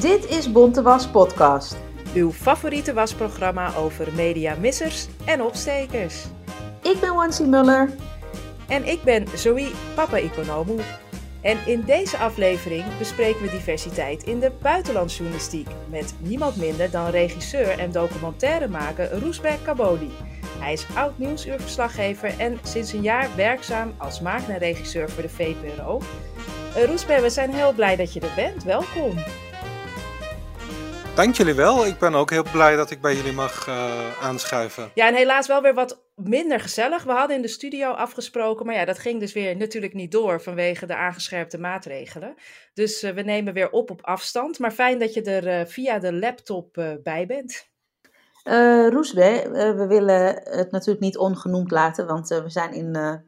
Dit is Bonte Was Podcast. Uw favoriete wasprogramma over mediamissers en opstekers. Ik ben Wansi Muller. En ik ben Zoe Papa Economo. En in deze aflevering bespreken we diversiteit in de buitenlandsjournalistiek met niemand minder dan regisseur en documentairemaker Roesbek Kabodi. Hij is oud nieuwsuurverslaggever en sinds een jaar werkzaam als maker regisseur voor de VPRO. Uh, Roesbek, we zijn heel blij dat je er bent. Welkom. Dank jullie wel. Ik ben ook heel blij dat ik bij jullie mag uh, aanschuiven. Ja, en helaas wel weer wat minder gezellig. We hadden in de studio afgesproken, maar ja, dat ging dus weer natuurlijk niet door vanwege de aangescherpte maatregelen. Dus uh, we nemen weer op op afstand. Maar fijn dat je er uh, via de laptop bij bent. Uh, Roesbe, we willen het natuurlijk niet ongenoemd laten, want we zijn in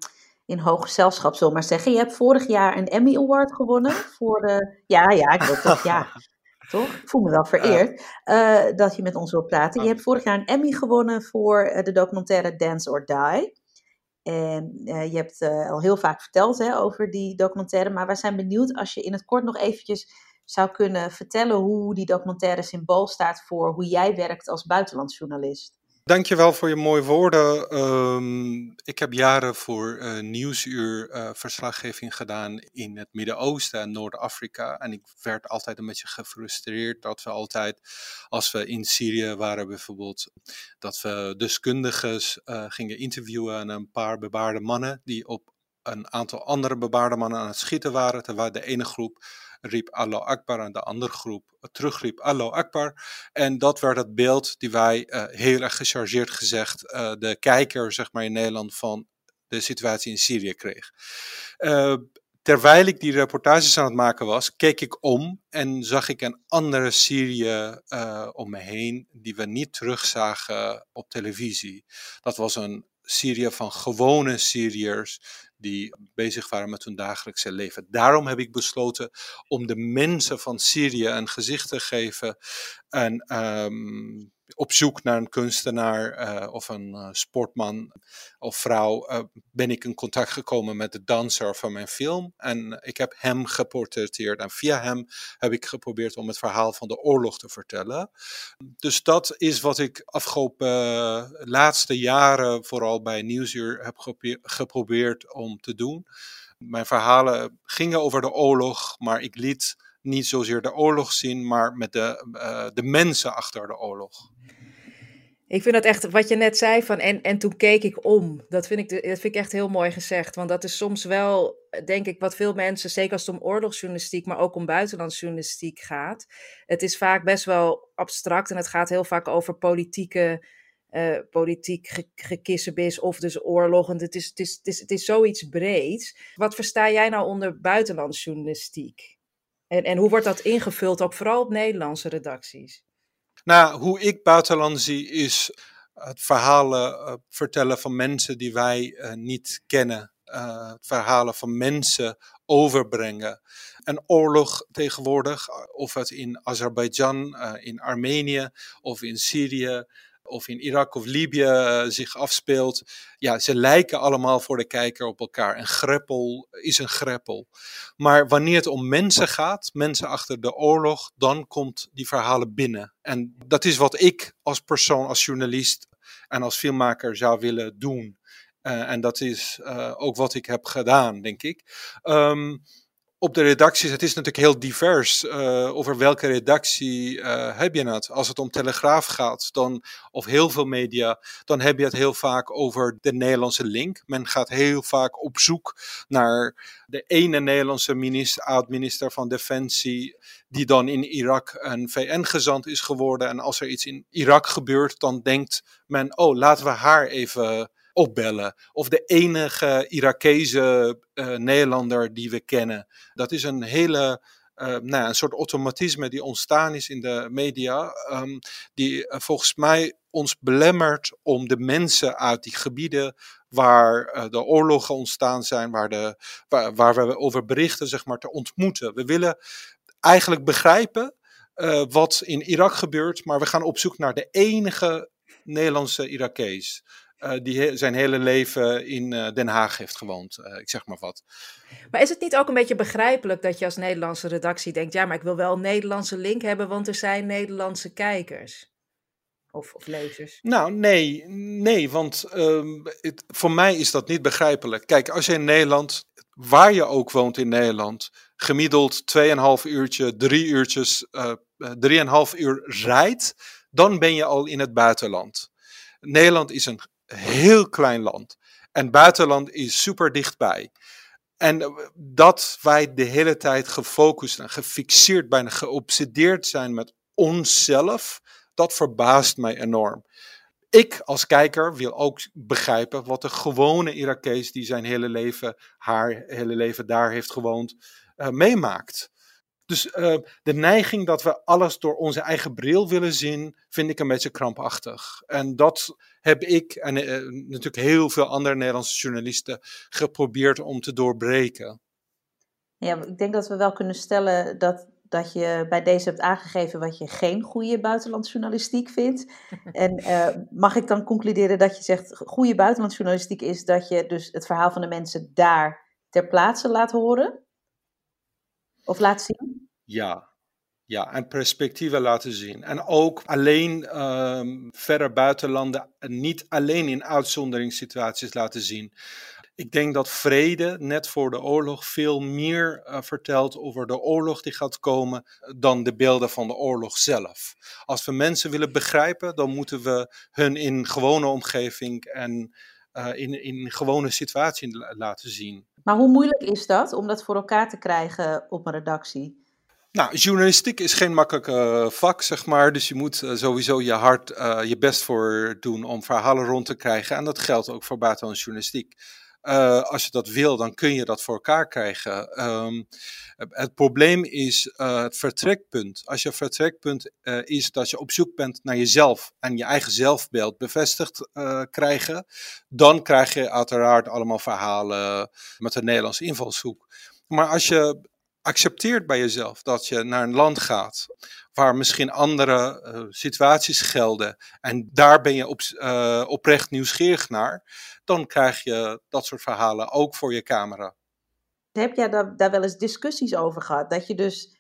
in hoog gezelschap, zullen we maar zeggen. Je hebt vorig jaar een Emmy Award gewonnen voor de... Ja, ja, ik wil toch, ja toch? Ik voel me wel vereerd uh, dat je met ons wilt praten. Je hebt vorig jaar een Emmy gewonnen voor uh, de documentaire Dance or Die. En uh, je hebt al heel vaak verteld hè, over die documentaire, maar wij zijn benieuwd als je in het kort nog eventjes zou kunnen vertellen hoe die documentaire symbool staat voor hoe jij werkt als buitenlandsjournalist. Dankjewel voor je mooie woorden. Um, ik heb jaren voor uh, Nieuwsuur uh, verslaggeving gedaan in het Midden-Oosten en Noord-Afrika. En ik werd altijd een beetje gefrustreerd dat we altijd, als we in Syrië waren bijvoorbeeld, dat we deskundigen uh, gingen interviewen en een paar bebaarde mannen die op een aantal andere bebaarde mannen aan het schieten waren, terwijl de ene groep riep Allah Akbar en de andere groep terugriep Allah Akbar. En dat werd het beeld die wij uh, heel erg gechargeerd gezegd uh, de kijker zeg maar in Nederland van de situatie in Syrië kreeg. Terwijl ik die reportages aan het maken was, keek ik om en zag ik een andere Syrië om me heen die we niet terugzagen op televisie. Dat was een Syrië van gewone Syriërs die bezig waren met hun dagelijkse leven. Daarom heb ik besloten om de mensen van Syrië een gezicht te geven en um, op zoek naar een kunstenaar uh, of een uh, sportman of vrouw uh, ben ik in contact gekomen met de danser van mijn film. En ik heb hem geportretteerd. En via hem heb ik geprobeerd om het verhaal van de oorlog te vertellen. Dus dat is wat ik afgelopen laatste jaren, vooral bij Nieuwsuur, heb geprobeerd om te doen. Mijn verhalen gingen over de oorlog, maar ik liet niet zozeer de oorlog zien, maar met de, uh, de mensen achter de oorlog. Ik vind dat echt wat je net zei van en, en toen keek ik om. Dat vind, ik, dat vind ik echt heel mooi gezegd. Want dat is soms wel, denk ik, wat veel mensen, zeker als het om oorlogsjournalistiek, maar ook om buitenlandsjournalistiek gaat. Het is vaak best wel abstract en het gaat heel vaak over politieke, uh, politiek of dus oorlog. En het is, het, is, het, is, het is zoiets breeds. Wat versta jij nou onder buitenlandsjournalistiek? En, en hoe wordt dat ingevuld, ook vooral op Nederlandse redacties? Nou, hoe ik buitenland zie is het verhalen uh, vertellen van mensen die wij uh, niet kennen. Uh, verhalen van mensen overbrengen. Een oorlog tegenwoordig, of het in Azerbeidzjan, in Armenië of in Syrië of in Irak of Libië uh, zich afspeelt. Ja, ze lijken allemaal voor de kijker op elkaar. Een greppel is een greppel. Maar wanneer het om mensen gaat, mensen achter de oorlog, dan komt die verhalen binnen. En dat is wat ik als persoon, als journalist en als filmmaker zou willen doen. Uh, en dat is uh, ook wat ik heb gedaan, denk ik. Um, op de redacties, het is natuurlijk heel divers. Uh, over welke redactie uh, heb je het? Als het om Telegraaf gaat, dan, of heel veel media, dan heb je het heel vaak over de Nederlandse link. Men gaat heel vaak op zoek naar de ene Nederlandse minister, oud-minister van Defensie, die dan in Irak een VN-gezant is geworden. En als er iets in Irak gebeurt, dan denkt men, oh, laten we haar even opbellen. Of de enige Irakese Nederlander die we kennen. Dat is een hele uh, nou, een soort automatisme die ontstaan is in de media, um, die uh, volgens mij ons belemmert om de mensen uit die gebieden waar de oorlogen ontstaan zijn, waar, de, waar, waar, we over berichten, zeg maar, te ontmoeten. We willen eigenlijk begrijpen wat in Irak gebeurt, maar we gaan op zoek naar de enige Nederlandse Irakees. Uh, die zijn hele leven in uh, Den Haag heeft gewoond. Uh, ik zeg maar wat. Maar is het niet ook een beetje begrijpelijk dat je als Nederlandse redactie denkt: ja, maar ik wil wel een Nederlandse link hebben, want er zijn Nederlandse kijkers? Of, of lezers? Nou, nee, nee want um, het, voor mij is dat niet begrijpelijk. Kijk, als je in Nederland, waar je ook woont in Nederland, gemiddeld 2,5 uurtje, 3 uurtjes, 3,5 uur rijdt, dan ben je al in het buitenland. Nederland is een heel klein land. En buitenland is super dichtbij. En eh, dat wij de hele tijd gefocust en gefixeerd, bijna geobsedeerd zijn met onszelf, dat verbaast mij enorm. Ik als kijker wil ook begrijpen wat de gewone Irakees die zijn hele leven, haar hele leven daar heeft gewoond, uh, meemaakt. Dus uh, de neiging dat we alles door onze eigen bril willen zien, vind ik een beetje krampachtig. En dat heb ik en uh, natuurlijk heel veel andere Nederlandse journalisten geprobeerd om te doorbreken. Ja, ik denk dat we wel kunnen stellen dat, dat je bij deze hebt aangegeven wat je geen goede buitenlandsjournalistiek vindt. En uh, mag ik dan concluderen dat je zegt, goede buitenlandsjournalistiek is dat je dus het verhaal van de mensen daar ter plaatse laat horen? Of laat zien? Ja, ja, en perspectieven laten zien. En ook alleen um, verre buitenlanden, niet alleen in uitzonderingssituaties laten zien. Ik denk dat vrede net voor de oorlog veel meer uh, vertelt over de oorlog die gaat komen dan de beelden van de oorlog zelf. Als we mensen willen begrijpen, dan moeten we hun in gewone omgeving en uh, in, in gewone situatie laten zien. Maar hoe moeilijk is dat om dat voor elkaar te krijgen op een redactie? Nou, journalistiek is geen makkelijk uh, vak, zeg maar. Dus je moet uh, sowieso je hart, uh, je best voor doen om verhalen rond te krijgen. En dat geldt ook voor buitenlandse journalistiek. Als je dat wil, dan kun je dat voor elkaar krijgen. Um, het probleem is het vertrekpunt. Als je vertrekpunt is dat je op zoek bent naar jezelf en je eigen zelfbeeld bevestigd krijgen, dan krijg je uiteraard allemaal verhalen met een Nederlandse invalshoek. Maar als je accepteert bij jezelf dat je naar een land gaat waar misschien andere uh, situaties gelden en daar ben je op, uh, oprecht nieuwsgierig naar, dan krijg je dat soort verhalen ook voor je camera. Heb daar, daar wel eens discussies over gehad? Dat je dus,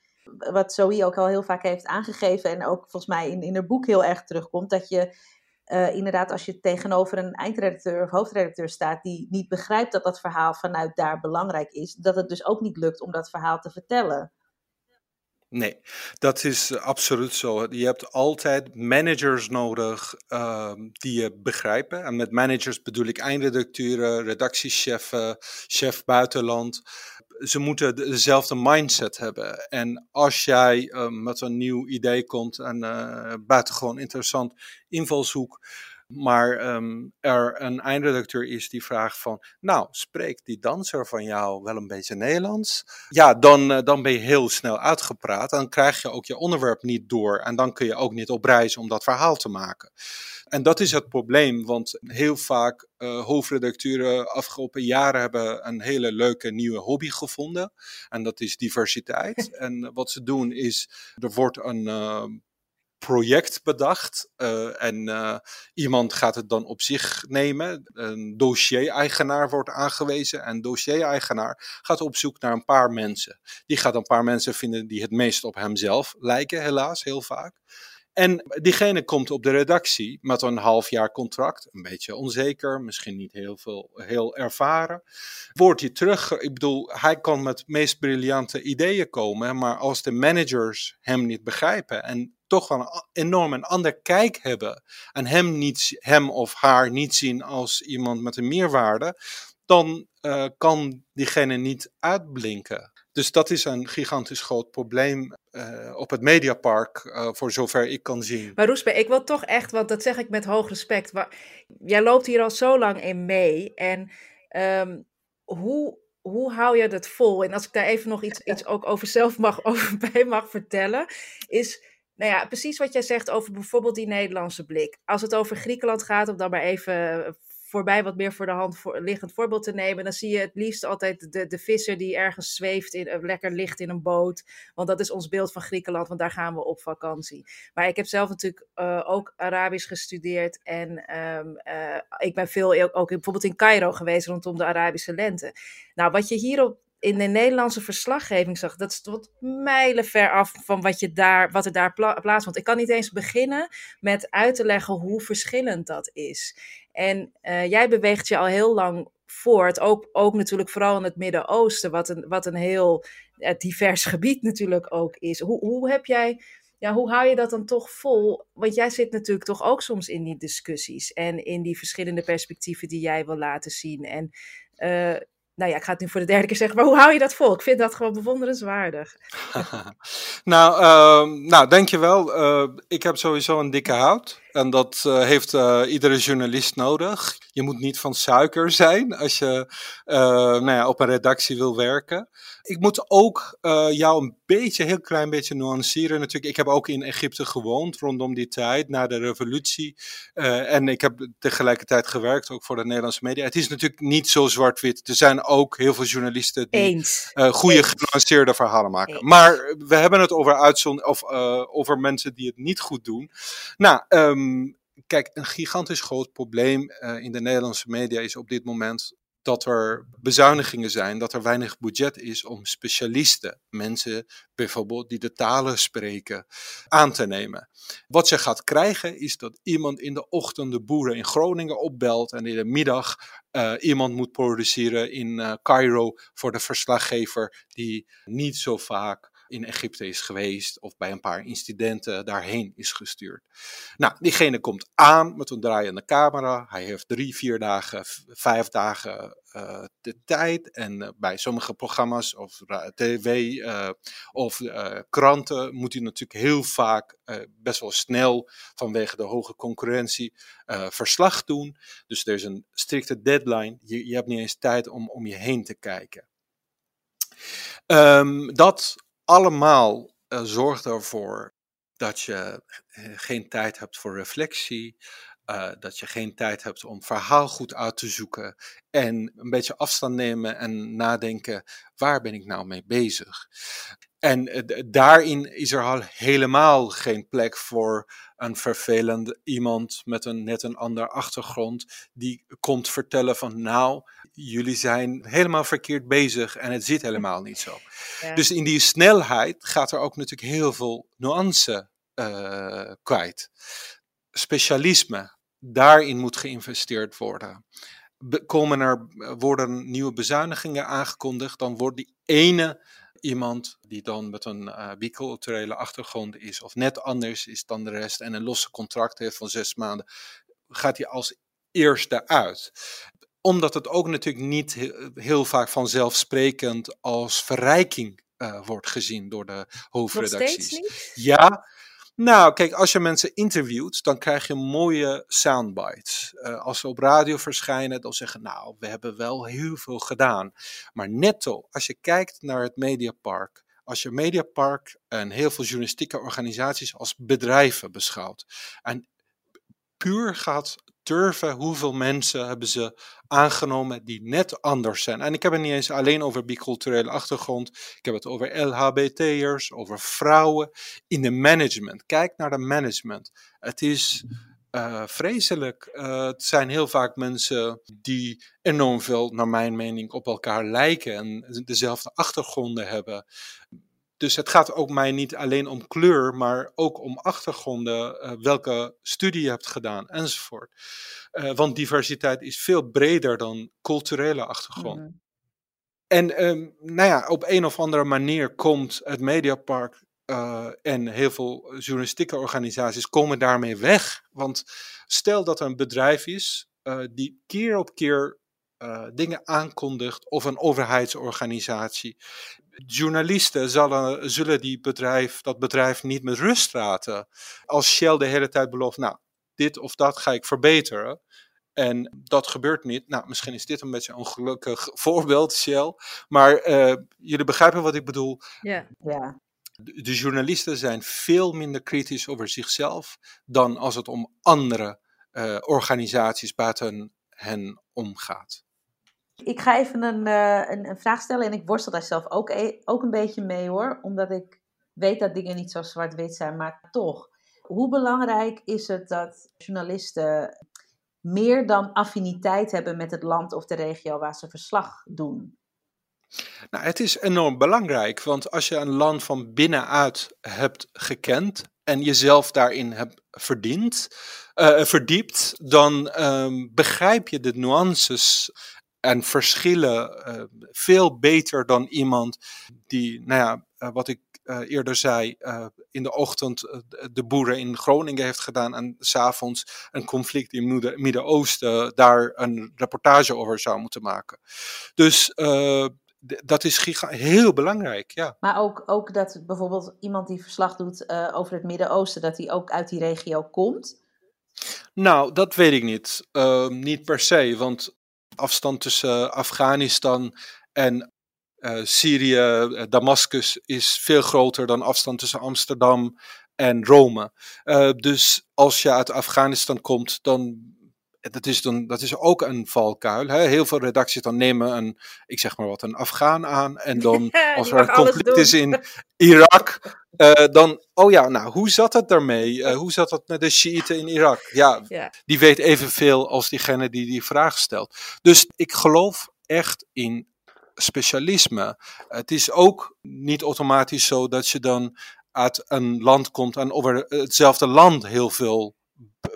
wat Zoe ook al heel vaak heeft aangegeven en ook volgens mij in, in haar boek heel erg terugkomt, dat je uh, inderdaad, als je tegenover een eindredacteur of hoofdredacteur staat die niet begrijpt dat dat verhaal vanuit daar belangrijk is, dat het dus ook niet lukt om dat verhaal te vertellen. Nee, dat is absoluut zo. Je hebt altijd managers nodig uh, die je begrijpen. En met managers bedoel ik eindredacteuren, redactiechefen, chef buitenland ze moeten dezelfde mindset hebben. En als jij uh, met een nieuw idee komt en uh, buitengewoon interessant invalshoek, maar um, er een eindredacteur is die vraagt van, nou, spreekt die danser van jou wel een beetje Nederlands? Ja, dan, uh, dan ben je heel snel uitgepraat. Dan krijg je ook je onderwerp niet door en dan kun je ook niet op reis om dat verhaal te maken. En dat is het probleem, want heel vaak uh, hoofdredacteuren afgelopen jaren hebben een hele leuke nieuwe hobby gevonden. En dat is diversiteit. en wat ze doen is, er wordt een uh, project bedacht uh, en uh, iemand gaat het dan op zich nemen. Een dossier-eigenaar wordt aangewezen en dossier-eigenaar gaat op zoek naar een paar mensen. Die gaat een paar mensen vinden die het meest op hemzelf lijken, helaas, heel vaak. En diegene komt op de redactie met een half jaar contract, een beetje onzeker, misschien niet heel veel, heel ervaren. Wordt hij terug, ik bedoel, hij kan met meest briljante ideeën komen, maar als de managers hem niet begrijpen en toch een enorm een ander kijk hebben en hem, niet, hem of haar niet zien als iemand met een meerwaarde, dan uh, kan diegene niet uitblinken. Dus dat is een gigantisch groot probleem uh, op het Mediapark, uh, voor zover ik kan zien. Maar Roesbe, ik wil toch echt, want dat zeg ik met hoog respect. Maar, jij loopt hier al zo lang in mee. En um, hoe, hoe hou je dat vol? En als ik daar even nog iets, iets ook over zelf mag, over bij mag vertellen, is nou ja, precies wat jij zegt over bijvoorbeeld die Nederlandse blik. Als het over Griekenland gaat, om dan maar even voorbij wat meer voor de hand liggend voorbeeld te nemen, dan zie je het liefst altijd de, de visser die ergens zweeft, in, uh, lekker ligt in een boot. Want dat is ons beeld van Griekenland, want daar gaan we op vakantie. Maar ik heb zelf natuurlijk uh, ook Arabisch gestudeerd en um, uh, ik ben veel ook bijvoorbeeld in Cairo geweest rondom de Arabische lente. Nou, wat je hierop in de Nederlandse verslaggeving zag, dat is tot mijlen ver af van wat, je daar, wat er daar pla plaatsvond. Ik kan niet eens beginnen met uit te leggen hoe verschillend dat is. En uh, jij beweegt je al heel lang voort, ook, ook natuurlijk vooral in het Midden-Oosten, wat een, wat een heel uh, divers gebied natuurlijk ook is. Hoe, hoe heb jij ja, hoe hou je dat dan toch vol? Want jij zit natuurlijk toch ook soms in die discussies en in die verschillende perspectieven die jij wil laten zien. En uh, nou ja, ik ga het nu voor de derde keer zeggen, maar hoe hou je dat vol? Ik vind dat gewoon bewonderenswaardig. nou, uh, nou, dankjewel. Uh, ik heb sowieso een dikke hout. En dat uh, heeft uh, iedere journalist nodig. Je moet niet van suiker zijn als je uh, nou ja, op een redactie wil werken. Ik moet ook jou een beetje, heel klein beetje nuanceren. Natuurlijk, ik heb ook in Egypte gewoond rondom die tijd, na de revolutie. en ik heb tegelijkertijd gewerkt, ook voor de Nederlandse media. Het is natuurlijk niet zo zwart-wit. Er zijn ook heel veel journalisten die goede, genuanceerde verhalen maken. Eens. Maar we hebben het over uitzond of over mensen die het niet goed doen. Nou, um, Um, kijk, een gigantisch groot probleem uh, in de Nederlandse media is op dit moment dat er bezuinigingen zijn, dat er weinig budget is om specialisten, mensen bijvoorbeeld die de talen spreken, aan te nemen. Wat je gaat krijgen is dat iemand in de ochtend de boeren in Groningen opbelt en in de middag uh, iemand moet produceren in uh, Cairo voor de verslaggever die niet zo vaak in Egypte is geweest of bij een paar incidenten daarheen is gestuurd. Nou, diegene komt aan met een draaiende camera. Hij heeft drie, vier dagen, vijf dagen uh, de tijd. En uh, bij sommige programma's of tv of kranten moet hij natuurlijk heel vaak best wel snel vanwege de hoge concurrentie verslag doen. Dus er is een strikte deadline. Je, je hebt niet eens tijd om om je heen te kijken. Um, dat allemaal uh, zorgt ervoor dat je eh, geen tijd hebt voor reflectie, uh, dat je geen tijd hebt om verhaal goed uit te zoeken en een beetje afstand nemen en nadenken, waar ben ik nou mee bezig? En uh, daarin is er al helemaal geen plek voor een vervelend iemand met een net een ander achtergrond die komt vertellen van nou, jullie zijn helemaal verkeerd bezig en het zit helemaal niet zo. Ja. Dus in die snelheid gaat er ook natuurlijk heel veel nuance uh, kwijt. Specialisme, daarin moet geïnvesteerd worden. Be komen er, worden nieuwe bezuinigingen aangekondigd, dan wordt die ene iemand die dan met een uh, biculturele achtergrond is of net anders is dan de rest en een losse contract heeft van zes maanden, gaat hij als eerste uit omdat het ook natuurlijk niet heel, vaak vanzelfsprekend als verrijking uh, wordt gezien door de hoofdredacties. Ja, nou, kijk, als je mensen interviewt, dan krijg je mooie soundbites. Uh, als ze op radio verschijnen, dan zeggen, nou, we hebben wel heel veel gedaan. Maar netto, als je kijkt naar het Mediapark, als je Mediapark en heel veel journalistieke organisaties als bedrijven beschouwt, en puur gaat hoeveel mensen hebben ze aangenomen die net anders zijn. En ik heb het niet eens alleen over biculturele achtergrond. Ik heb het over LHBT'ers, over vrouwen in de management. Kijk naar de management. Het is uh, vreselijk. Uh, het zijn heel vaak mensen die enorm veel, naar mijn mening, op elkaar lijken en dezelfde achtergronden hebben. Dus het gaat ook mij niet alleen om kleur, maar ook om achtergronden, uh, welke studie je hebt gedaan enzovoort. Uh, want diversiteit is veel breder dan culturele achtergrond. Mm -hmm. En um, nou ja, op een of andere manier komt het Mediapark uh, en heel veel journalistieke organisaties komen daarmee weg. Want stel dat er een bedrijf is die keer op keer uh, dingen aankondigt of een overheidsorganisatie. Journalisten zullen, zullen die bedrijf, dat bedrijf niet met rust laten. Als Shell de hele tijd belooft, nou, dit of dat ga ik verbeteren. En dat gebeurt niet. Nou, misschien is dit een beetje een ongelukkig voorbeeld, Shell. Maar uh, jullie begrijpen wat ik bedoel. Ja. Ja. De, de journalisten zijn veel minder kritisch over zichzelf dan als het om andere uh, organisaties buiten hen omgaat. Ik ga even een, uh, een, een, vraag stellen en ik worstel daar zelf ook, e ook een beetje mee hoor, omdat ik weet dat dingen niet zo zwart-wit zijn, maar toch. Hoe belangrijk is het dat journalisten meer dan affiniteit hebben met het land of de regio waar ze verslag doen? Nou, het is enorm belangrijk, want als je een land van binnenuit hebt gekend en jezelf daarin hebt verdiend, uh, verdiept, dan um, begrijp je de nuances en verschillen uh, veel beter dan iemand die, nou ja, uh, wat ik uh, eerder zei, in de ochtend de boeren in Groningen heeft gedaan en s'avonds een conflict in het Midden-Oosten daar een reportage over zou moeten maken. Dus dat is heel belangrijk, ja. Maar ook, ook dat bijvoorbeeld iemand die verslag doet over het Midden-Oosten, dat hij ook uit die regio komt? Nou, dat weet ik niet. Uh, niet per se, want afstand tussen Afghanistan en uh, Syrië, Damascus, is veel groter dan afstand tussen Amsterdam en Rome. dus als je uit Afghanistan komt, dan dat is, dan, dat is ook een valkuil. Hè? Heel veel redacties dan nemen een, ik zeg maar wat, een Afghaan aan. En dan, als er een conflict is in Irak, uh, dan, oh ja, nou, hoe zat het daarmee? Uh, hoe zat het met de Shiiten in Irak? Ja, ja, die weet evenveel als diegene die die vraag stelt. Dus ik geloof echt in specialisme. Het is ook niet automatisch zo dat je dan uit een land komt en over hetzelfde land heel veel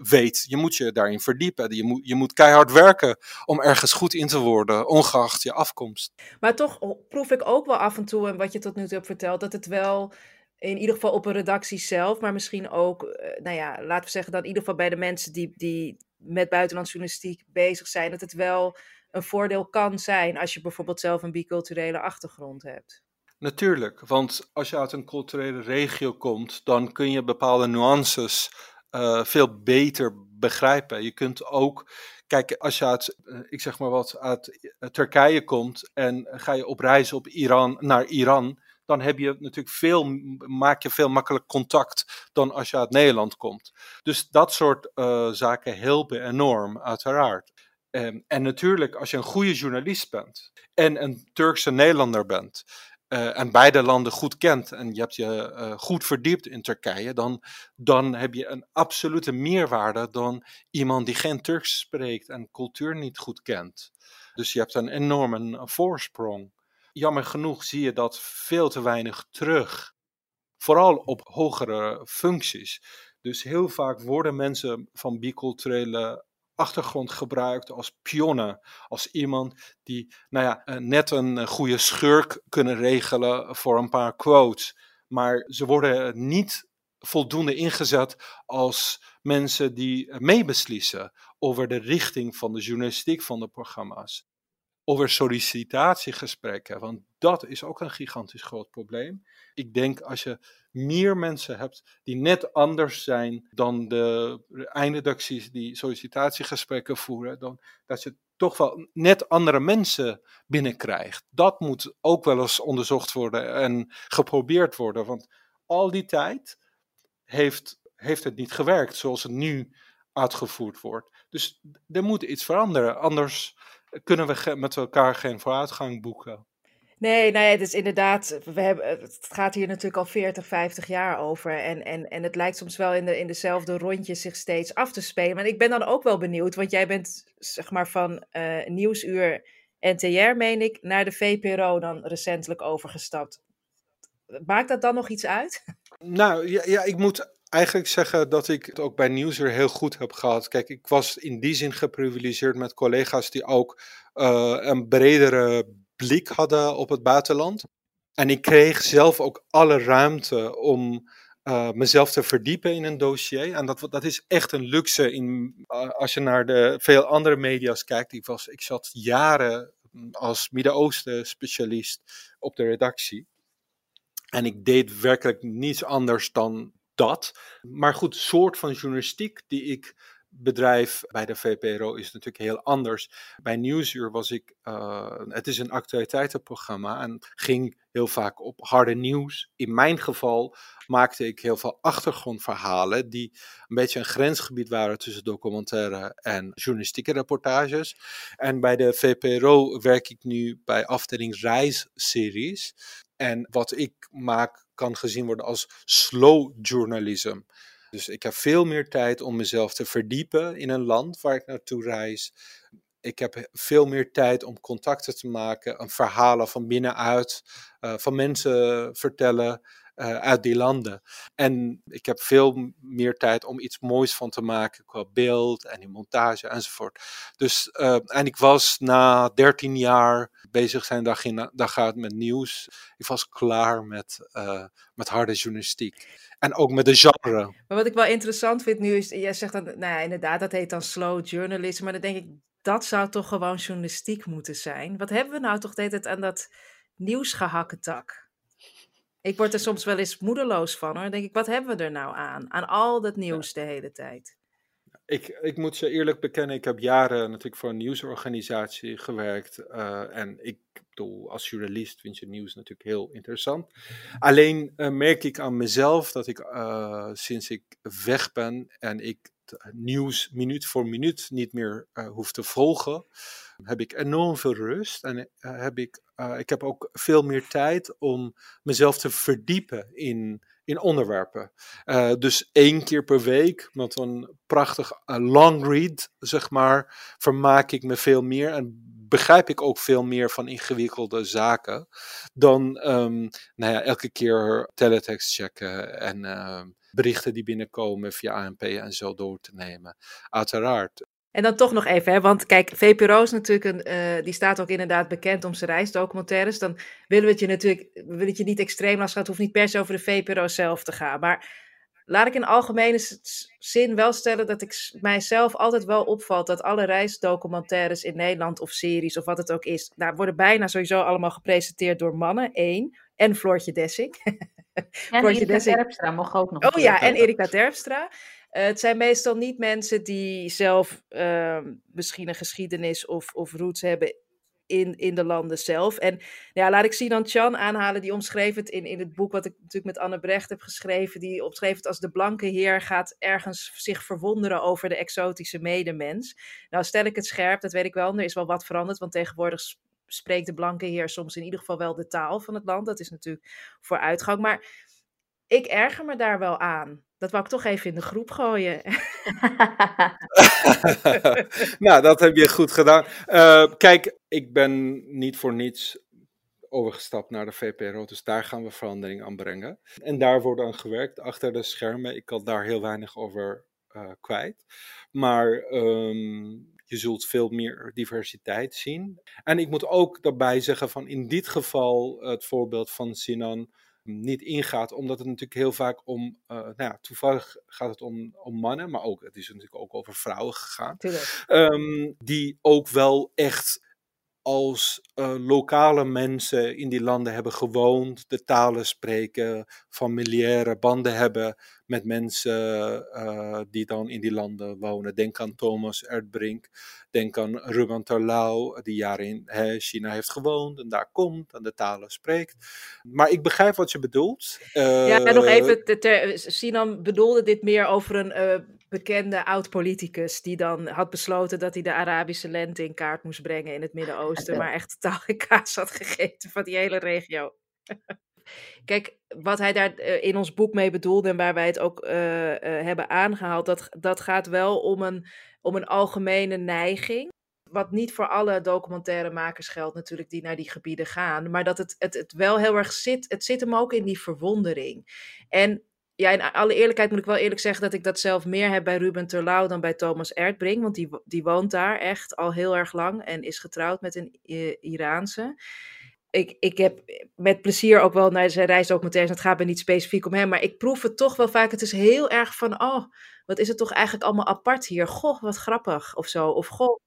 weet. Je moet je daarin verdiepen. Je moet, je moet keihard werken om ergens goed in te worden, ongeacht je afkomst. Maar toch proef ik ook wel af en toe, en wat je tot nu toe hebt verteld, dat het wel in ieder geval op een redactie zelf, maar misschien ook, eh, nou ja, laten we zeggen dan in ieder geval bij de mensen die, die met buitenlandsjournalistiek bezig zijn, dat het wel een voordeel kan zijn als je bijvoorbeeld zelf een biculturele achtergrond hebt. Natuurlijk, want als je uit een culturele regio komt, dan kun je bepaalde nuances uh, veel beter begrijpen. Je kunt ook, kijk, als je uit, uh, ik zeg maar wat, uit uh, Turkije komt en ga je op reis op Iran, naar Iran, dan heb je natuurlijk veel, maak je veel makkelijk contact dan als je uit Nederland komt. Dus dat soort zaken helpen enorm, uiteraard. Um, en natuurlijk, als je een goede journalist bent en een Turkse Nederlander bent, uh, en beide landen goed kent en je hebt je uh, goed verdiept in Turkije, dan, dan heb je een absolute meerwaarde dan iemand die geen Turks spreekt en cultuur niet goed kent. Dus je hebt een enorme voorsprong. Jammer genoeg zie je dat veel te weinig terug, vooral op hogere functies. Dus heel vaak worden mensen van biculturele achtergrond gebruikt als pionnen. Als iemand die, nou ja, eh, net een eh, goede schurk kunnen regelen voor een paar quotes. Maar ze worden niet voldoende ingezet als mensen die meebeslissen over de richting van de journalistiek van de programma's. Over sollicitatiegesprekken, want dat is ook een gigantisch groot probleem. Ik denk als je meer mensen hebt die net anders zijn dan de eindredacties die sollicitatiegesprekken voeren, dan dat je toch wel net andere mensen binnenkrijgt. Dat moet ook wel eens onderzocht worden en geprobeerd worden, want al die tijd heeft, heeft het niet gewerkt zoals het nu uitgevoerd wordt. Dus er moet iets veranderen, anders kunnen we met elkaar geen vooruitgang boeken. Nee, nou het is inderdaad, we hebben, het gaat hier natuurlijk al 40, 50 jaar over. En, en, en het lijkt soms wel in, de, in dezelfde rondjes zich steeds af te spelen. Maar ik ben dan ook wel benieuwd, want jij bent zeg maar van uh, Nieuwsuur NTR, meen ik, naar de VPRO dan recentelijk overgestapt. Maakt dat dan nog iets uit? Nou ja, ja ik moet eigenlijk zeggen dat ik het ook bij Nieuwsuur heel goed heb gehad. Kijk, ik was in die zin geprivilegeerd met collega's die ook uh, een bredere blik hadden op het buitenland. En ik kreeg zelf ook alle ruimte om uh, mezelf te verdiepen in een dossier. En dat, dat is echt een luxe in, uh, als je naar de veel andere media's kijkt. Ik, was, ik zat jaren als Midden-Oosten specialist op de redactie. En ik deed werkelijk niets anders dan dat. Maar goed, soort van journalistiek die ik bedrijf bij de VPRO is natuurlijk heel anders. Bij Nieuwsuur was ik, uh, het is een actualiteitenprogramma en ging heel vaak op harde nieuws. In mijn geval maakte ik heel veel achtergrondverhalen die een beetje een grensgebied waren tussen documentaire en journalistieke reportages. En bij de VPRO werk ik nu bij afdeling reisseries. En wat ik maak kan gezien worden als slow journalism. Dus ik heb veel meer tijd om mezelf te verdiepen in een land waar ik naartoe reis. Ik heb veel meer tijd om contacten te maken, verhalen van binnenuit, uh, van mensen vertellen uh, uit die landen. En ik heb veel meer tijd om iets moois van te maken qua beeld en in montage enzovoort. Dus, uh, en ik was na 13 jaar bezig zijn dag in dag uit met nieuws. Ik was klaar met, uh, met harde journalistiek. En ook met de genre. Maar wat ik wel interessant vind nu is, jij zegt dan, nou inderdaad, dat heet dan slow journalism. Maar dan denk ik, dat zou toch gewoon journalistiek moeten zijn. Wat hebben we nou toch de hele tijd aan dat nieuwsgehakketak? Ik word er soms wel eens moedeloos van hoor. Dan denk ik, wat hebben we er nou aan? Aan al dat nieuws de hele tijd. Ik, ik moet je eerlijk bekennen, ik heb jaren natuurlijk voor een nieuwsorganisatie gewerkt. Uh, en ik bedoel, als journalist vind je nieuws natuurlijk heel interessant. Alleen uh, merk ik aan mezelf dat ik uh, sinds ik weg ben en ik nieuws minuut voor minuut niet meer hoef te volgen, heb ik enorm veel rust en heb ik uh, ik heb ook veel meer tijd om mezelf te verdiepen in, in onderwerpen. Dus één keer per week met een prachtig long read, zeg maar, vermaak ik me veel meer en begrijp ik ook veel meer van ingewikkelde zaken dan um, nou ja, elke keer teletext checken en ehm, berichten die binnenkomen via ANP en zo door te nemen. Uiteraard, en dan toch nog even, hè, want kijk, VPRO is natuurlijk een, uh, die staat ook inderdaad bekend om zijn reisdocumentaires. Dan willen we het je natuurlijk, we willen het je niet extreem laten Het hoeft niet per se over de VPRO zelf te gaan. Maar laat ik in algemene zin wel stellen dat ik mijzelf altijd wel opvalt dat alle reisdocumentaires in Nederland of series of wat het ook is, daar worden bijna sowieso allemaal gepresenteerd door mannen, één. En Floortje Dessing. En Floortje Erika. Terpstra mocht ook nog. Oh ja, en Erika Terpstra. Uh, het zijn meestal niet mensen die zelf uh, misschien een geschiedenis of, of roots hebben in, in de landen zelf. En ja, laat ik Sinan Chan aanhalen, die omschreef het in, in het boek wat ik natuurlijk met Anne Brecht heb geschreven. Die omschreef het als de blanke heer gaat ergens zich verwonderen over de exotische medemens. Nou, stel ik het scherp, dat weet ik wel, er is wel wat veranderd, want tegenwoordig spreekt de blanke heer soms in ieder geval wel de taal van het land. Dat is natuurlijk vooruitgang. Maar ik erger me daar wel aan. Dat wou ik toch even in de groep gooien. nou, dat heb je goed gedaan. Uh, kijk, ik ben niet voor niets overgestapt naar de VPRO, dus daar gaan we verandering aan brengen. En daar wordt aan gewerkt, achter de schermen. Ik kan daar heel weinig over uh, kwijt. Maar um, je zult veel meer diversiteit zien. En ik moet ook daarbij zeggen van in dit geval het voorbeeld van Sinan niet ingaat, omdat het natuurlijk heel vaak om, uh, nou ja, toevallig gaat het om, om mannen, maar ook, het is natuurlijk ook over vrouwen gegaan, um, die ook wel echt als uh, lokale mensen in die landen hebben gewoond, de talen spreken, familiaire banden hebben met mensen uh, die dan in die landen wonen. Denk aan Thomas Erdbrink, denk aan Ruben Terlouw, die jaren in hè, China heeft gewoond en daar komt en de talen spreekt. Maar ik begrijp wat je bedoelt. Uh, ja, nog even, ter, Sinan bedoelde dit meer over een bekende oud-politicus die dan had besloten dat hij de Arabische lente in kaart moest brengen in het Midden-Oosten, maar echt totaal kaas had gegeten van die hele regio. Kijk, wat hij daar eh, in ons boek mee bedoelde en waar wij het ook uh, uh, hebben aangehaald, dat, dat gaat wel om een, om een algemene neiging. Wat niet voor alle documentairemakers geldt natuurlijk die naar die gebieden gaan. Maar dat het, het, het wel heel erg zit. Het zit hem ook in die verwondering. En ja, in alle eerlijkheid moet ik wel eerlijk zeggen dat ik dat zelf meer heb bij Ruben Terlouw dan bij Thomas Erdbrink. Want die, die woont daar echt al heel erg lang en is getrouwd met een Iraanse. ik, ik heb met plezier ook wel naar zijn reisdocumentaires. Het gaat me niet specifiek om hem, maar ik proef het toch wel vaak. Het is heel erg van, oh, wat is het toch eigenlijk allemaal apart hier? Goh, wat grappig of zo. Of goh,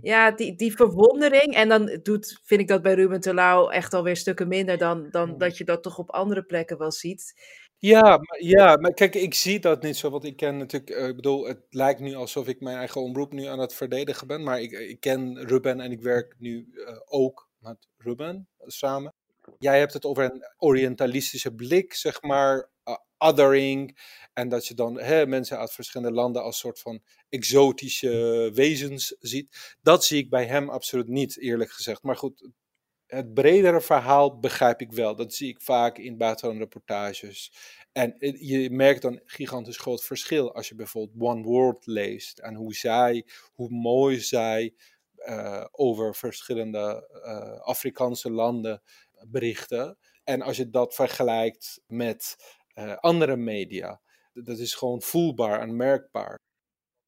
ja, die, die verwondering. En dan doet, vind ik dat bij Ruben Terlouw echt alweer stukken minder dan, dan dat je dat toch op andere plekken wel ziet. Ja, maar, ja, maar kijk, ik zie dat niet zo, want ik ken natuurlijk, uh, ik bedoel, het lijkt nu alsof ik mijn eigen omroep nu aan het verdedigen ben, maar ik, ik ken Ruben en ik werk nu uh, ook met Ruben samen. Jij hebt het over een orientalistische blik, zeg maar, othering, en dat je dan mensen uit verschillende landen als soort van exotische wezens ziet. Dat zie ik bij hem absoluut niet, eerlijk gezegd. Maar goed, het bredere verhaal begrijp ik wel. Dat zie ik vaak in buitenlandreportages. En je merkt dan een gigantisch groot verschil als je bijvoorbeeld One World leest. En hoe zij, hoe mooi zij uh, over verschillende uh, Afrikaanse landen berichten. En als je dat vergelijkt met andere media, dat is gewoon voelbaar en merkbaar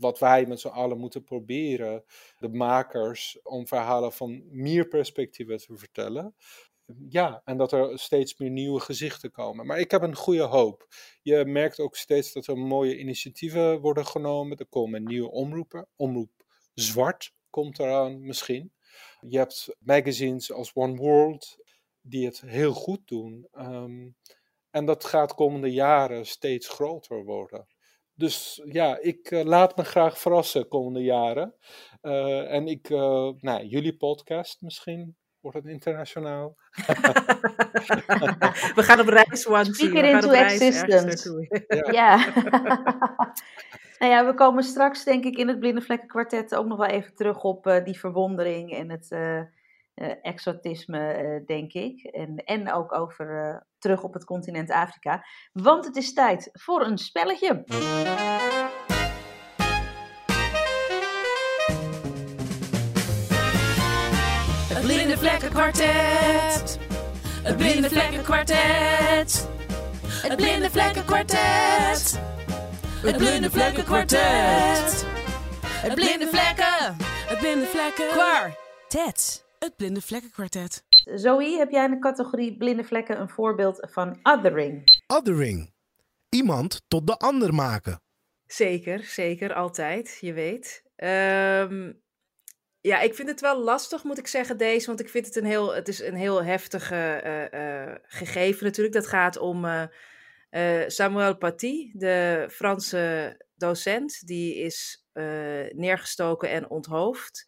wat wij met z'n allen moeten proberen, de makers, om verhalen van meer perspectieven te vertellen. Ja, en dat er steeds meer nieuwe gezichten komen. Maar ik heb een goede hoop. Je merkt ook steeds dat er mooie initiatieven worden genomen. Er komen nieuwe omroepen. Omroep Zwart komt eraan misschien. Je hebt magazines als One World die het heel goed doen. Ehm, en dat gaat komende jaren steeds groter worden. Dus ja, ik uh, laat me graag verrassen komende jaren. Uh, en ik, uh, nou, jullie podcast misschien wordt het internationaal. We gaan op reis, One Speaker into existence. Ja. ja. nou ja, we komen straks denk ik in het Blinde Vlekken kwartet ook nog wel even terug op die verwondering en het uh, exotisme, uh, denk ik. En, en ook over terug op het continent Afrika. Want het is tijd voor een spelletje. Het Blinde Vlekken Kwartet. Het Blinde Vlekken Kwartet. Het Blinde Vlekken Kwartet. Het Blinde Vlekken Kwartet. Het Blinde Vlekken. Het Blinde Vlekken Kwartet. Het Blinde Vlekken Kwartet. Zoe, heb jij in de categorie blinde vlekken een voorbeeld van othering? Othering. Iemand tot de ander maken. Zeker, zeker, altijd, je weet. Um, ja, ik vind het wel lastig, moet ik zeggen, deze. Want ik vind het een heel, het is een heel heftige uh, uh, gegeven natuurlijk. Dat gaat om uh, Samuel Paty, de Franse docent. Die is neergestoken en onthoofd.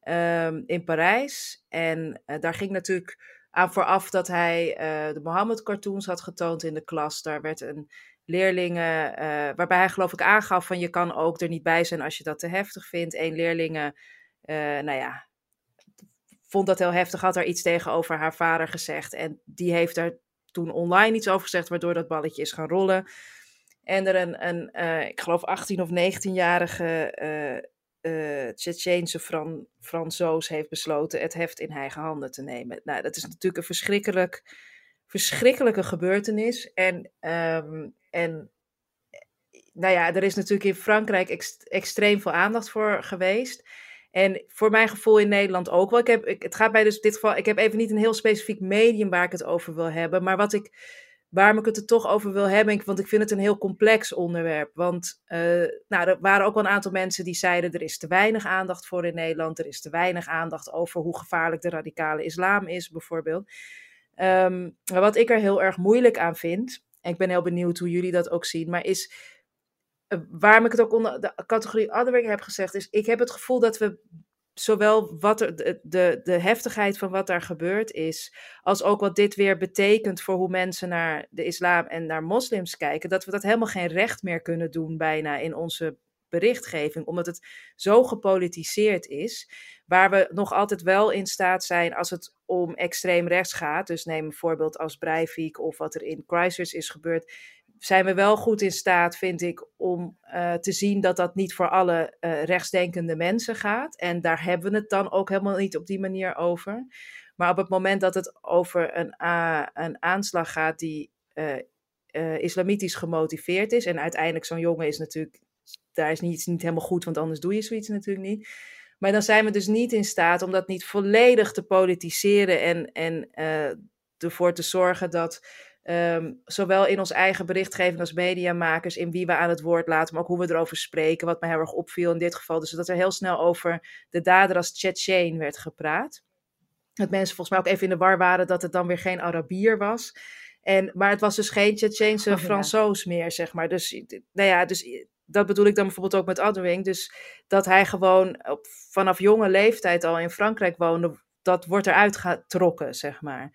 Ehm, in Parijs. En uh, daar ging natuurlijk aan vooraf dat hij uh, de Mohammed-cartoons had getoond in de klas. Daar werd een leerlingen, uh, waarbij hij geloof ik aangaf van je kan ook er niet bij zijn als je dat te heftig vindt. Eén leerlinge, nou ja, vond dat heel heftig, had er iets tegenover haar vader gezegd. En die heeft er toen online iets over gezegd, waardoor dat balletje is gaan rollen. En er een, een ik geloof 18 of 19-jarige uh, Tsjetsjeense Fran Fransoos heeft besloten het heft in eigen handen te nemen. Nou, dat is natuurlijk een verschrikkelijk, verschrikkelijke gebeurtenis. En, um, en nou ja, er is natuurlijk in Frankrijk extreem veel aandacht voor geweest. En voor mijn gevoel in Nederland ook wel. Ik heb, het gaat bij dus in dit geval, ik heb even niet een heel specifiek medium waar ik het over wil hebben. Maar wat ik waarom ik het er toch over wil hebben. Want ik vind het een heel complex onderwerp. Want uh, nou, er waren ook wel een aantal mensen die zeiden: er is te weinig aandacht voor in Nederland. Er is te weinig aandacht over hoe gevaarlijk de radicale islam is, bijvoorbeeld. Um, wat ik er heel erg moeilijk aan vind, en ik ben heel benieuwd hoe jullie dat ook zien, maar is. Uh, waarom ik het ook onder de categorie othering heb gezegd, is ik heb het gevoel dat we zowel wat er, de, de, heftigheid van wat daar gebeurd is, als ook wat dit weer betekent voor hoe mensen naar de islam en naar moslims kijken, dat we dat helemaal geen recht meer kunnen doen bijna in onze berichtgeving, omdat het zo gepolitiseerd is, waar we nog altijd wel in staat zijn als het om extreem rechts gaat, dus neem een voorbeeld als Breivik of wat er in Christchurch is gebeurd, zijn we wel goed in staat, vind ik, om uh, te zien dat dat niet voor alle uh, rechtsdenkende mensen gaat. En daar hebben we het dan ook helemaal niet op die manier over. Maar op het moment dat het over een, een aanslag gaat die islamitisch gemotiveerd is, en uiteindelijk zo'n jongen is natuurlijk, daar is niets niet helemaal goed, want anders doe je zoiets natuurlijk niet. Maar dan zijn we dus niet in staat om dat niet volledig te politiseren en, en ervoor te zorgen dat um, zowel in ons eigen berichtgeving als mediamakers, in wie we aan het woord laten, maar ook hoe we erover spreken, wat me heel erg opviel in dit geval. Dus dat er heel snel over de dader als Chechen werd gepraat. Dat mensen volgens mij ook even in de war waren dat het dan weer geen Arabier was. En, maar het was dus geen Tsjetsjeense oh, Fransoos meer, zeg maar. Dus, nou ja, dus dat bedoel ik dan bijvoorbeeld ook met Othering. Dus dat hij gewoon op, vanaf jonge leeftijd al in Frankrijk woonde, dat wordt eruit getrokken, zeg maar.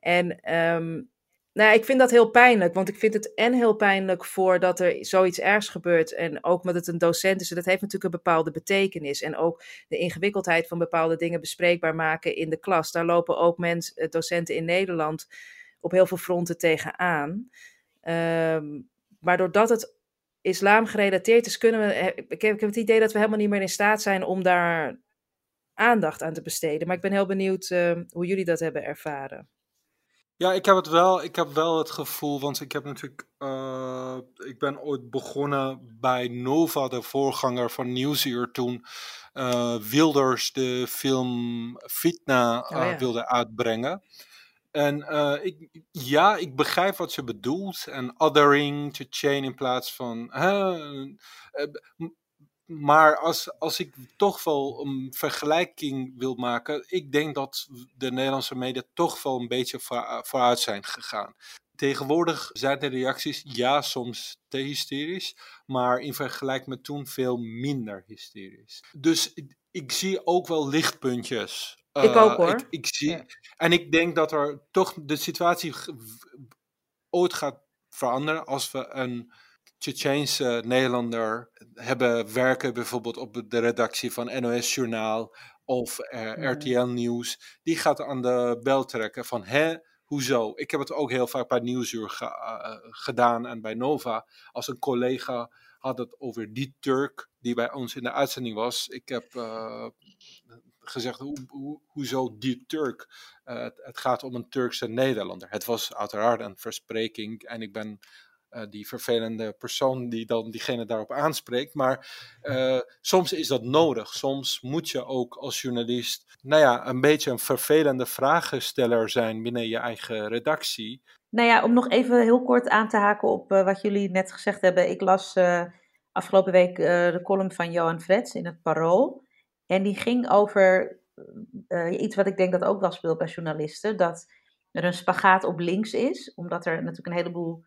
En um, nou, ik vind dat heel pijnlijk, want ik vind het en heel pijnlijk voor dat er zoiets ergs gebeurt. En ook omdat het een docent is, en dat heeft natuurlijk een bepaalde betekenis. En ook de ingewikkeldheid van bepaalde dingen bespreekbaar maken in de klas. Daar lopen ook mensen, eh, docenten in Nederland op heel veel fronten tegenaan. Um, maar doordat het islam gerelateerd is, kunnen we. Eh, ik heb, het idee dat we helemaal niet meer in staat zijn om daar aandacht aan te besteden. Maar ik ben heel benieuwd uh, hoe jullie dat hebben ervaren. Ja, ik heb het wel. Ik heb wel het gevoel, want ik heb natuurlijk. Uh, ik ben ooit begonnen bij Nova, de voorganger van Nieuwsuur, toen uh, Wilders de film Fitna uh, oh, ja. wilde uitbrengen. En ik, ja, ik begrijp wat je bedoelt. En othering to chain in plaats van maar als, als ik toch wel een vergelijking wil maken, ik denk dat de Nederlandse media toch wel een beetje vooruit zijn gegaan. Tegenwoordig zijn de reacties ja, soms te hysterisch, maar in vergelijking met toen veel minder hysterisch. Dus ik, ik zie ook wel lichtpuntjes. Ik ook eh, hoor. Ik, ik zie, En ik denk dat er toch de situatie ooit gaat veranderen als we een Tsjetsjeense Nederlander hebben werken bijvoorbeeld op de redactie van NOS Journaal of uh, RTL Nieuws. Die gaat aan de bel trekken van hè, hoezo? Ik heb het ook heel vaak bij Nieuwsuur ge uh, gedaan en bij Nova. Als een collega had het over die Turk die bij ons in de uitzending was. Ik heb uh, gezegd, ho ho hoezo die Turk? Het, het gaat om een Turkse Nederlander. Het was uiteraard een verspreking en ik ben die vervelende persoon die dan diegene daarop aanspreekt. Maar uh, soms is dat nodig. Soms moet je ook als journalist, nou ja, een beetje een vervelende vragensteller zijn binnen je eigen redactie. Nou ja, om nog even heel kort aan te haken op uh, wat jullie net gezegd hebben. Ik las afgelopen week de column van Johan Frets in het Parool. En die ging over iets wat ik denk dat ook wel speelt bij journalisten. Dat er een spagaat op links is, omdat er natuurlijk een heleboel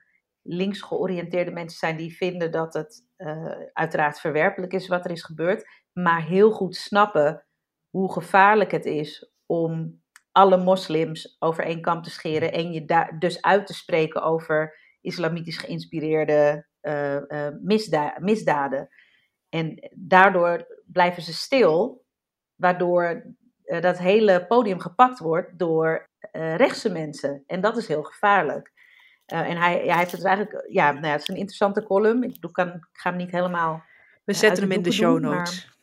links georiënteerde mensen zijn die vinden dat het uh, uiteraard verwerpelijk is wat er is gebeurd, maar heel goed snappen hoe gevaarlijk het is om alle moslims over één kam te scheren en je daar dus uit te spreken over islamitisch geïnspireerde uh, uh, misda misdaden. En daardoor blijven ze stil, waardoor dat hele podium gepakt wordt door rechtse mensen. En dat is heel gevaarlijk. Uh, en hij, ja, hij heeft het dus eigenlijk, ja, nou ja, het is een interessante column. Ik, doe, kan, ik ga hem niet helemaal. We zetten hem in de show notes. maar...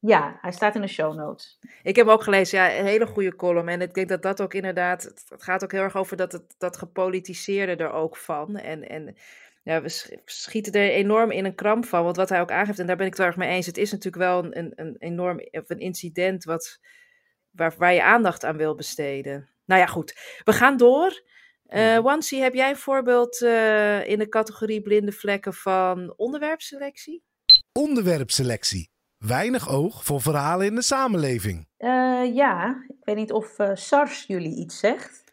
Ja, hij staat in de show notes. Ik heb ook gelezen, ja, een hele goede column. En ik denk dat dat ook inderdaad, het gaat ook heel erg over dat, het, dat gepolitiseerde er ook van. En, en ja, we schieten er enorm in een kramp van. Want wat hij ook aangeeft, en daar ben ik het erg mee eens, het is natuurlijk wel een, een, een enorm of een incident wat, waar, waar je aandacht aan wil besteden. Nou ja, goed. We gaan door. Uh, Wansi, heb jij een voorbeeld uh, in de categorie blinde vlekken van onderwerpselectie? Onderwerpselectie. Weinig oog voor verhalen in de samenleving. Uh, ja, ik weet niet of SARS jullie iets zegt.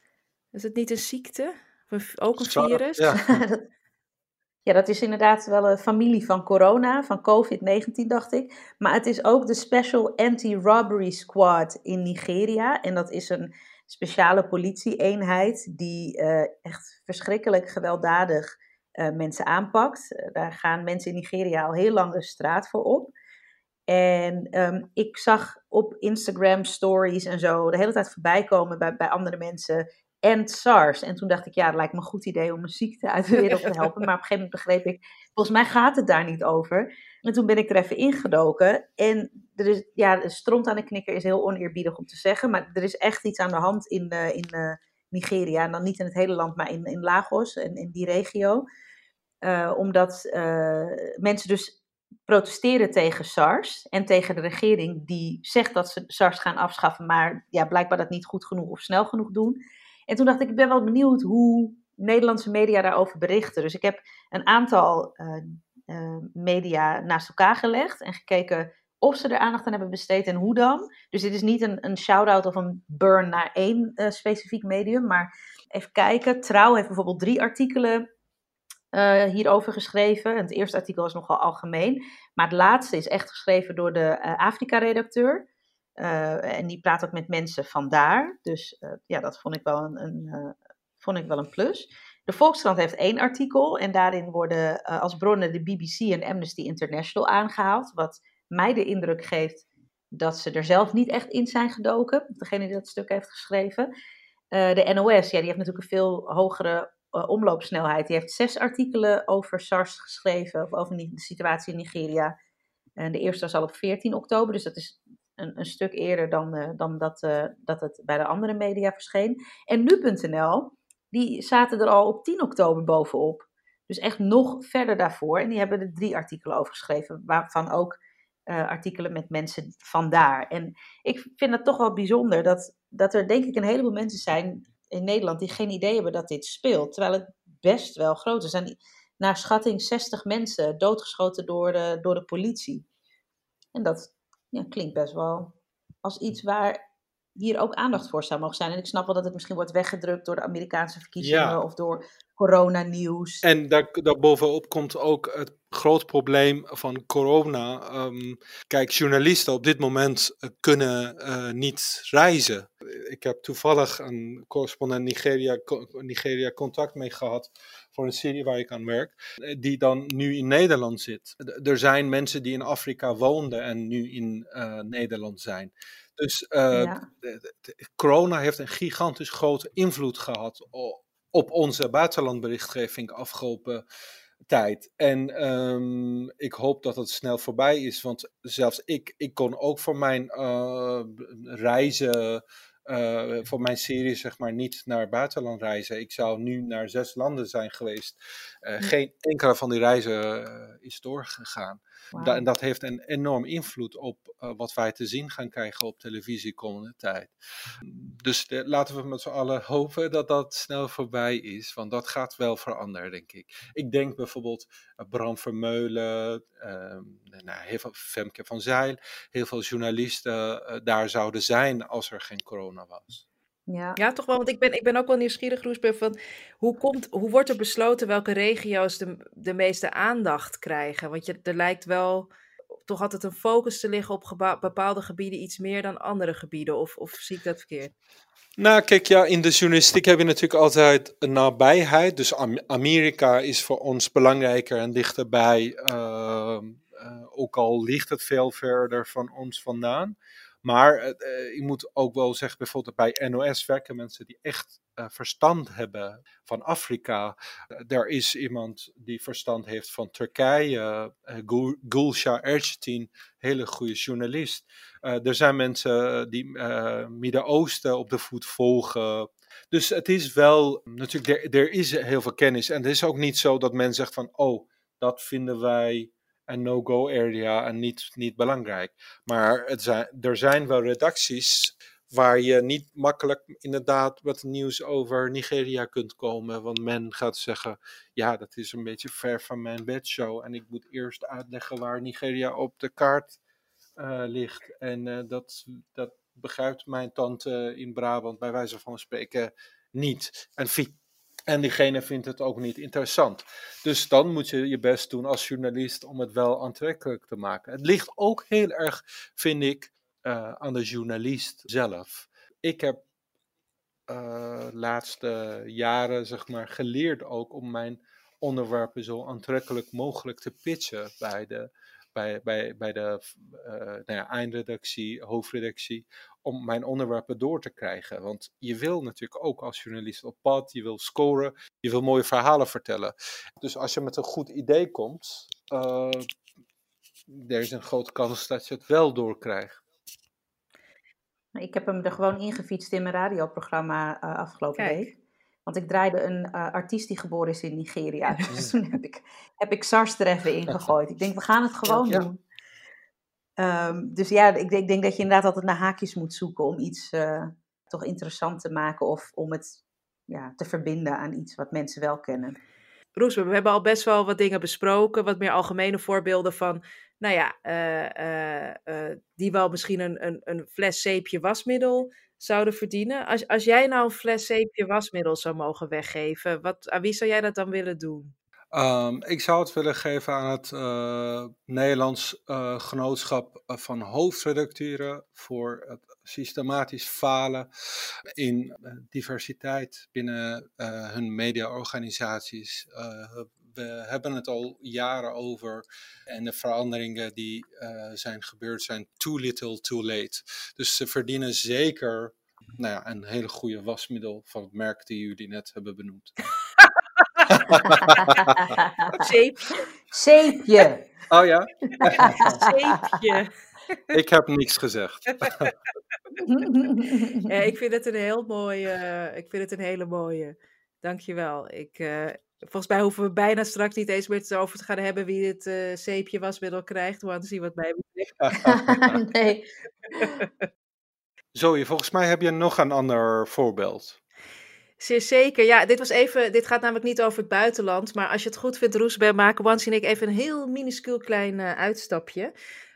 Is het niet een ziekte? Of ook een virus? Ja. ja, dat is inderdaad wel een familie van corona, van COVID-19 dacht ik. Maar het is ook de Special Anti-Robbery Squad in Nigeria. En dat is een speciale politie-eenheid die uh, echt verschrikkelijk gewelddadig uh, mensen aanpakt. Uh, daar gaan mensen in Nigeria al heel lang de straat voor op. En um, ik zag op Instagram stories en zo de hele tijd voorbij komen bij, bij andere mensen. En SARS. En toen dacht ik, ja, het lijkt me een goed idee om een ziekte uit de wereld te helpen. Maar op een gegeven moment begreep ik, volgens mij gaat het daar niet over. En toen ben ik er even ingedoken. En er is, ja, stront aan de knikker is heel oneerbiedig om te zeggen. Maar er is echt iets aan de hand in, uh, in uh, Nigeria. En dan niet in het hele land, maar in, in Lagos en in die regio. Uh, omdat mensen dus protesteren tegen SARS en tegen de regering die zegt dat ze SARS gaan afschaffen, maar ja, blijkbaar dat niet goed genoeg of snel genoeg doen. En toen dacht ik, ik ben wel benieuwd hoe Nederlandse media daarover berichten. Dus ik heb een aantal uh, uh, media naast elkaar gelegd en gekeken of ze er aandacht aan hebben besteed en hoe dan. Dus dit is niet een, een shout-out of een burn naar één uh, specifiek medium, maar even kijken. Trouw heeft bijvoorbeeld drie artikelen hierover geschreven. Het eerste artikel is nogal algemeen, maar het laatste is echt geschreven door de Afrika-redacteur. Uh, en die praat ook met mensen vandaar. Dus ja, dat vond ik wel een, een vond ik wel een plus. De Volkskrant heeft één artikel en daarin worden als bronnen de BBC en Amnesty International aangehaald. Wat mij de indruk geeft dat ze er zelf niet echt in zijn gedoken. Degene die dat stuk heeft geschreven. de NOS, ja, die heeft natuurlijk een veel hogere omloopsnelheid. Die heeft zes artikelen over SARS geschreven, of over de situatie in Nigeria. En de eerste was al op 14 oktober, dus dat is een, een stuk eerder dan, uh, dan dat, uh, dat het bij de andere media verscheen. En nu.nl, die zaten er al op 10 oktober bovenop. Dus echt nog verder daarvoor. En die hebben er drie artikelen over geschreven, waarvan ook artikelen met mensen vandaar. En ik vind het toch wel bijzonder dat, dat er denk ik een heleboel mensen zijn in Nederland die geen idee hebben dat dit speelt. Terwijl het best wel groot is. Naar schatting 60 mensen doodgeschoten door de, door de politie. En dat ja, klinkt best wel als iets waar hier ook aandacht voor zou mogen zijn. En ik snap wel dat het misschien wordt weggedrukt door de Amerikaanse verkiezingen ja. of door coronanieuws. En daar, daarbovenop komt ook het groot probleem van corona. Um, kijk, journalisten op dit moment uh, kunnen uh, niet reizen. Ik heb toevallig een correspondent Nigeria, Nigeria contact mee gehad voor een serie waar ik aan werk, eh, die dan nu in Nederland zit. Er zijn mensen die in Afrika woonden en nu in uh, Nederland zijn. Dus uh, ja. de, de, corona heeft een gigantisch grote invloed gehad op onze buitenlandberichtgeving afgelopen tijd. En um, ik hoop dat het snel voorbij is, want zelfs ik, ik kon ook voor mijn uh, reizen, uh, voor mijn serie zeg maar, niet naar buitenland reizen. Ik zou nu naar zes landen zijn geweest. Uh. Geen enkele van die reizen is doorgegaan. Wow. Da en dat heeft een enorm invloed op uh, wat wij te zien gaan krijgen op televisie komende tijd. Dus de, laten we met z'n allen hopen dat dat snel voorbij is, want dat gaat wel veranderen, denk ik. Ik denk bijvoorbeeld uh, Bram Vermeulen, uh, nou, heel veel Femke van Zijl, heel veel journalisten uh, daar zouden zijn als er geen corona was. Ja. ja, toch wel. Want ik ben, ik ben ook wel nieuwsgierig, Roesbeer, van hoe, komt, hoe wordt er besloten welke regio's de, de meeste aandacht krijgen? Want je, er lijkt wel toch altijd een focus te liggen op bepaalde gebieden iets meer dan andere gebieden. Of, of zie ik dat verkeerd? Nou, kijk, ja, in de journalistiek heb je natuurlijk altijd een nabijheid. Dus Amerika is voor ons belangrijker en dichterbij, uh, uh, ook al ligt het veel verder van ons vandaan. Maar uh, je moet ook wel zeggen, bijvoorbeeld bij NOS werken mensen die echt uh, verstand hebben van Afrika. Uh, er is iemand die verstand heeft van Turkije, Gul Gulsha Erçetin, hele goede journalist. er zijn mensen die Midden-Oosten op de voet volgen. Dus het is wel, natuurlijk, er, er is heel veel kennis. En het is ook niet zo dat men zegt van, oh, dat vinden wij een no-go area en niet, niet belangrijk. Maar het zijn, er zijn wel redacties waar je niet makkelijk inderdaad wat nieuws over Nigeria kunt komen. Want men gaat zeggen, ja, dat is een beetje ver van mijn bedshow. En ik moet eerst uitleggen waar Nigeria op de kaart uh, ligt. En uh, dat, dat begrijpt mijn tante in Brabant bij wijze van spreken niet. En en diegene vindt het ook niet interessant. Dus dan moet je je best doen als journalist om het wel aantrekkelijk te maken. Het ligt ook heel erg, vind ik, uh, aan de journalist zelf. Ik heb uh, laatste jaren, zeg maar, geleerd ook om mijn onderwerpen zo aantrekkelijk mogelijk te pitchen bij de, bij, bij, bij de uh, nou eindredactie, hoofdredactie, om mijn onderwerpen door te krijgen. Want je wil natuurlijk ook als journalist op pad, je wil scoren, je wil mooie verhalen vertellen. Dus als je met een goed idee komt, uh, er is een grote kans dat je het wel doorkrijgt. Ik heb hem er gewoon ingefietst in mijn radioprogramma uh, afgelopen Kijk. week. Want ik draaide een uh, artiest die geboren is in Nigeria. Dus toen heb ik, heb ik SARS er even ingegooid. Ik denk, we gaan het gewoon Ja. doen. Ehm, dus ja, ik ik denk dat je inderdaad altijd naar haakjes moet zoeken om iets eh, toch interessant te maken of om het ja, te verbinden aan iets wat mensen wel kennen. Roes, we hebben al best wel wat dingen besproken, wat meer algemene voorbeelden van, nou ja, eh, eh, die wel misschien een, een, een fles zeepje wasmiddel zouden verdienen. Als, als jij nou een fles zeepje wasmiddel zou mogen weggeven, wat, aan wie zou jij dat dan willen doen? Ehm, ik zou het willen geven aan het eh, Nederlands eh, Genootschap eh, van Hoofdredacteuren voor het systematisch falen in diversiteit binnen hun mediaorganisaties. We hebben het al jaren over en de veranderingen die zijn gebeurd zijn too little, too late. Dus ze verdienen zeker nou ja, een hele goede wasmiddel van het merk die jullie net hebben benoemd. Zeepje, Zeepje! Oh ja? zeepje. Ik heb niks gezegd. Ja, ik vind het een heel mooie, ik vind het een hele mooie. Dankjewel. Ik, eh, volgens mij hoeven we bijna straks niet eens meer het over te gaan hebben wie dit eh, zeepje wasmiddel krijgt. Want zie wat mij betreft. nee. Zoe, volgens mij heb je nog een ander voorbeeld. Zeer zeker. Ja, dit was even. Dit gaat namelijk niet over het buitenland. Maar als je het goed vindt, Roesberg, maken Wansi en ik even een heel minuscuul klein eh, uitstapje.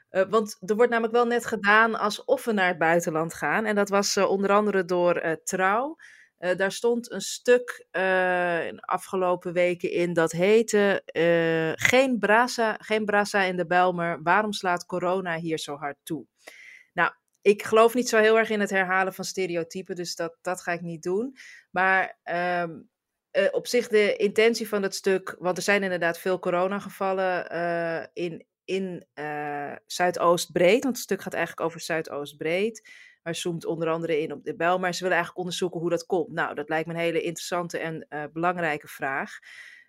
Eh, want er wordt namelijk wel net gedaan alsof we naar het buitenland gaan. En dat was eh, onder andere door Trouw. Daar stond een stuk in de afgelopen weken in dat heette geen, brasa, geen brasa in de Belmer. Waarom slaat corona hier zo hard toe? Ik geloof niet zo heel erg in het herhalen van stereotypen, dus dat, dat ga ik niet doen. Maar ehm, eh, op zich de intentie van het stuk, want er zijn inderdaad veel coronagevallen eh in, in eh, Zuidoost-Breed, want het stuk gaat eigenlijk over Zuidoost-Breed. Maar zoomt onder andere in op de bel, maar ze willen eigenlijk onderzoeken hoe dat komt. Nou, dat lijkt me een hele interessante en belangrijke vraag.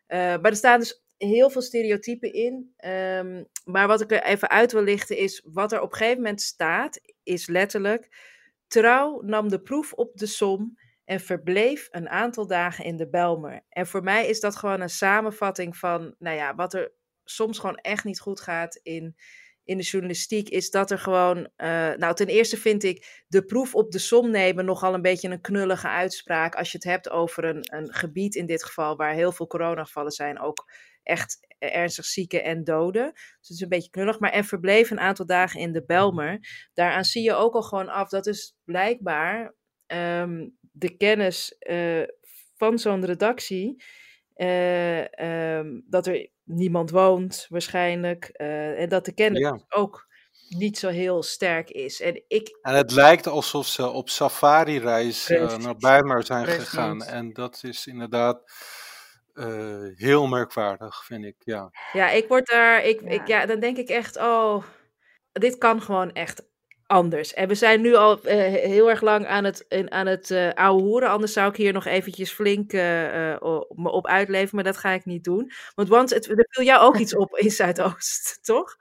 Maar er staan dus heel veel stereotypen in. Ehm, maar wat ik er even uit wil lichten is, wat er op een gegeven moment staat, is letterlijk... Trouw nam de proef op de som en verbleef een aantal dagen in de Belmer. En voor mij is dat gewoon een samenvatting van, nou ja, wat er soms gewoon echt niet goed gaat in, in de journalistiek, is dat er gewoon, eh, nou ten eerste vind ik de proef op de som nemen nogal een beetje een knullige uitspraak als je het hebt over een, een gebied in dit geval waar heel veel coronagevallen zijn, ook echt ernstig zieken en doden. Dus het is een beetje knullig, maar en verbleef een aantal dagen in de Belmer. Daaraan zie je ook al gewoon af, dat is blijkbaar ehm, de kennis eh, van zo'n redactie. eh, ehm, dat er niemand woont, waarschijnlijk. eh, en dat de kennis Ja. dus ook niet zo heel sterk is. En ik, En het lijkt alsof ze op safari-reis eh, naar Bijlmer zijn Precies. gegaan. En dat is inderdaad eh, heel merkwaardig, vind ik. Ja. ja, ik word daar, ik, Ja. Ik, ja, dan denk ik echt, oh, dit kan gewoon echt anders. En we zijn nu al eh, heel erg lang aan het, in, aan het eh ouwe hoeren. Anders zou ik hier nog eventjes flink eh, eh, o- me op uitleven, maar dat ga ik niet doen. Want want het, er viel jou ook iets op in Zuidoost, toch?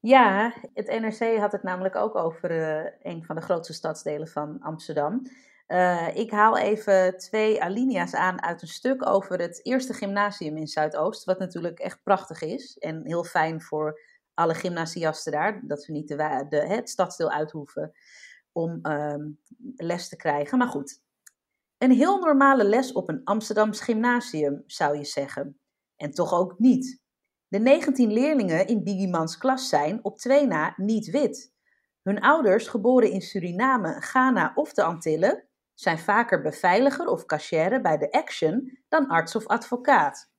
Ja, het NRC had het namelijk ook over eh, een van de grootste stadsdelen van Amsterdam. Eh, ik haal even twee alinea's aan uit een stuk over het eerste gymnasium in Zuidoost. Wat natuurlijk echt prachtig is en heel fijn voor alle gymnasiasten daar. Dat ze niet de, de, het stadsdeel uit om ehm, les te krijgen. Maar goed, een heel normale les op een Amsterdams gymnasium zou je zeggen. En toch ook niet. De 19 leerlingen in Bigiemans klas zijn op twee na niet wit. Hun ouders, geboren in Suriname, Ghana of de Antillen, zijn vaker beveiliger of cashier bij de Action dan arts of advocaat.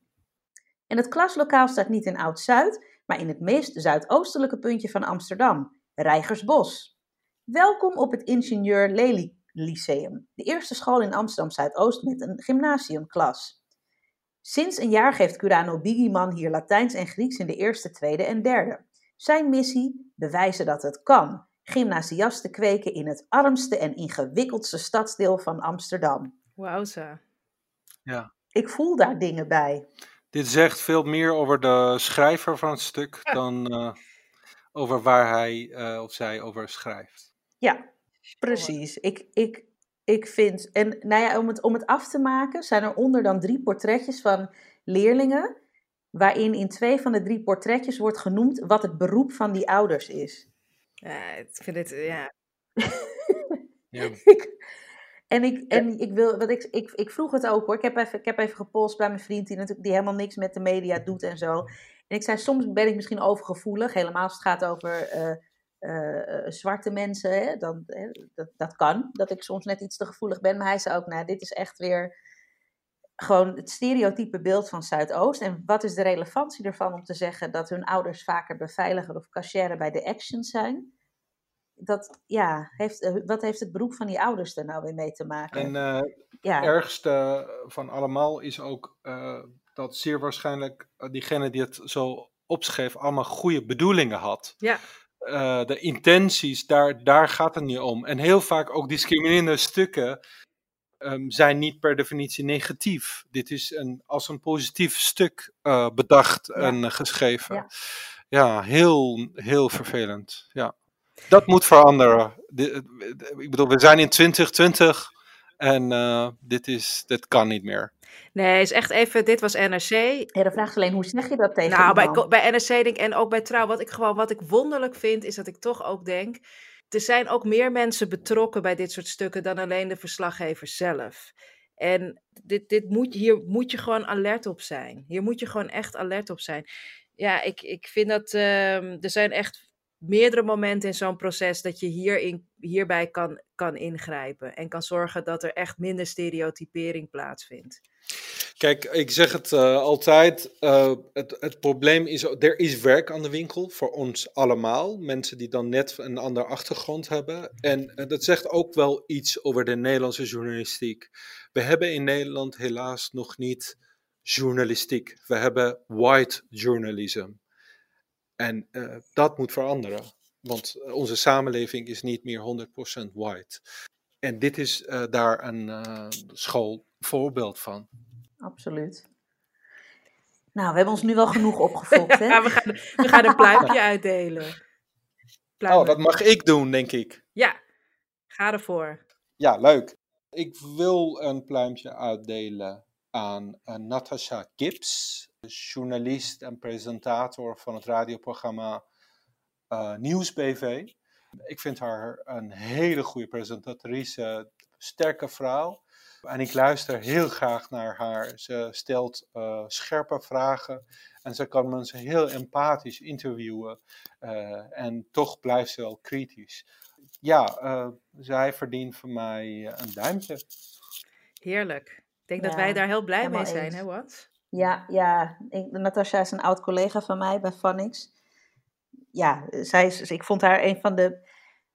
En het klaslokaal staat niet in Oud-Zuid, maar in het meest zuidoostelijke puntje van Amsterdam, Rijgersbos. Welkom op het Ingenieur Lely Lyceum, de eerste school in Amsterdam Zuidoost met een gymnasiumklas. Sinds een jaar geeft Curano Bigieman hier Latijns en Grieks in de eerste, tweede en derde. Zijn missie? Bewijzen dat het kan. Gymnasiasten kweken in het armste en ingewikkeldste stadsdeel van Amsterdam. Wauwza. ja. Ik voel daar dingen bij. Dit zegt veel meer over de schrijver van het stuk dan eh, over waar hij eh, of zij over schrijft. Ja, precies. Ik, ik, Ik vind, en nou ja, om het, om het af te maken, zijn er onder dan drie portretjes van leerlingen, waarin in twee van de drie portretjes wordt genoemd wat het beroep van die ouders is. Ja, ik vind het, ja. Ja. Ik- en ik, en ik, wil, wat ik, ik, ik vroeg het ook hoor. Ik heb even, ik heb even gepolst bij mijn vriend, die, natuurlijk, die helemaal niks met de media doet en zo. En ik zei, soms ben ik misschien overgevoelig, helemaal als het gaat over eh, eh, eh, zwarte mensen. Hè, dan, hè, dat, dat kan, dat ik soms net iets te gevoelig ben. Maar hij zei ook, nou, dit is echt weer gewoon het stereotype beeld van Zuidoost. En wat is de relevantie ervan om te zeggen dat hun ouders vaker beveiliger of cashier bij de actions zijn? Dat, ja, heeft, eh, wat heeft het beroep van die ouders er nou weer mee te maken? En eh, ja, ergste van allemaal is ook eh, dat zeer waarschijnlijk diegene die het zo opschreef allemaal goede bedoelingen had. Ja. Eh, de intenties, daar, daar gaat het niet om. En heel vaak ook discriminerende stukken ehm, zijn niet per definitie negatief. Dit is een, als een positief stuk eh, bedacht en eh, geschreven. Ja. Ja. heel, heel vervelend. Ja. Dat moet veranderen. Eh, ik bedoel, we zijn in 2020 en eh, dit, is, dit kan niet meer. Nee, is echt even, dit was NRC. ja, de vraag is alleen, hoe zeg je dat tegen Nou, bij, bij NRC denk ik, en ook bij Trouw, wat ik gewoon, wat ik wonderlijk vind, is dat ik toch ook denk, er zijn ook meer mensen betrokken bij dit soort stukken dan alleen de verslaggever zelf. En dit, dit moet, hier moet je gewoon alert op zijn. Hier moet je gewoon echt alert op zijn. Ja, ik, ik vind dat ehm, er zijn echt meerdere momenten in zo'n proces dat je hierin, hierbij kan, kan ingrijpen. En kan zorgen dat er echt minder stereotypering plaatsvindt. Kijk, ik zeg het eh, altijd. eh, het, het probleem is, er is werk aan de winkel voor ons allemaal. Mensen die dan net een andere achtergrond hebben. En eh, dat zegt ook wel iets over de Nederlandse journalistiek. We hebben in Nederland helaas nog niet journalistiek. We hebben white journalism. En dat moet veranderen. Want onze samenleving is niet meer 100% white. En dit is daar een schoolvoorbeeld van. Absoluut. Nou, we hebben ons nu wel genoeg opgefokt, hè? Ja, we gaan, we gaan een pluimpje uitdelen. Oh, dat mag ik doen, denk ik. Ja, ga ervoor. Ja, leuk. Ik wil een pluimpje uitdelen aan uh, Natasha Gibbs, journalist en presentator van het radioprogramma uh, Nieuws BV. Ik vind haar een hele goede presentatrice, sterke vrouw. En ik luister heel graag naar haar. Ze stelt uh, scherpe vragen en ze kan mensen heel empathisch interviewen. Uh, en toch blijft ze wel kritisch. Ja, uh, zij verdient van mij een duimpje. Heerlijk. Ik denk ja, dat wij daar heel blij mee zijn, eens. hè, wat? Ja, ja. Ik, Natasja is een oud collega van mij bij Phonics. Ja, zij is, ik vond haar een van de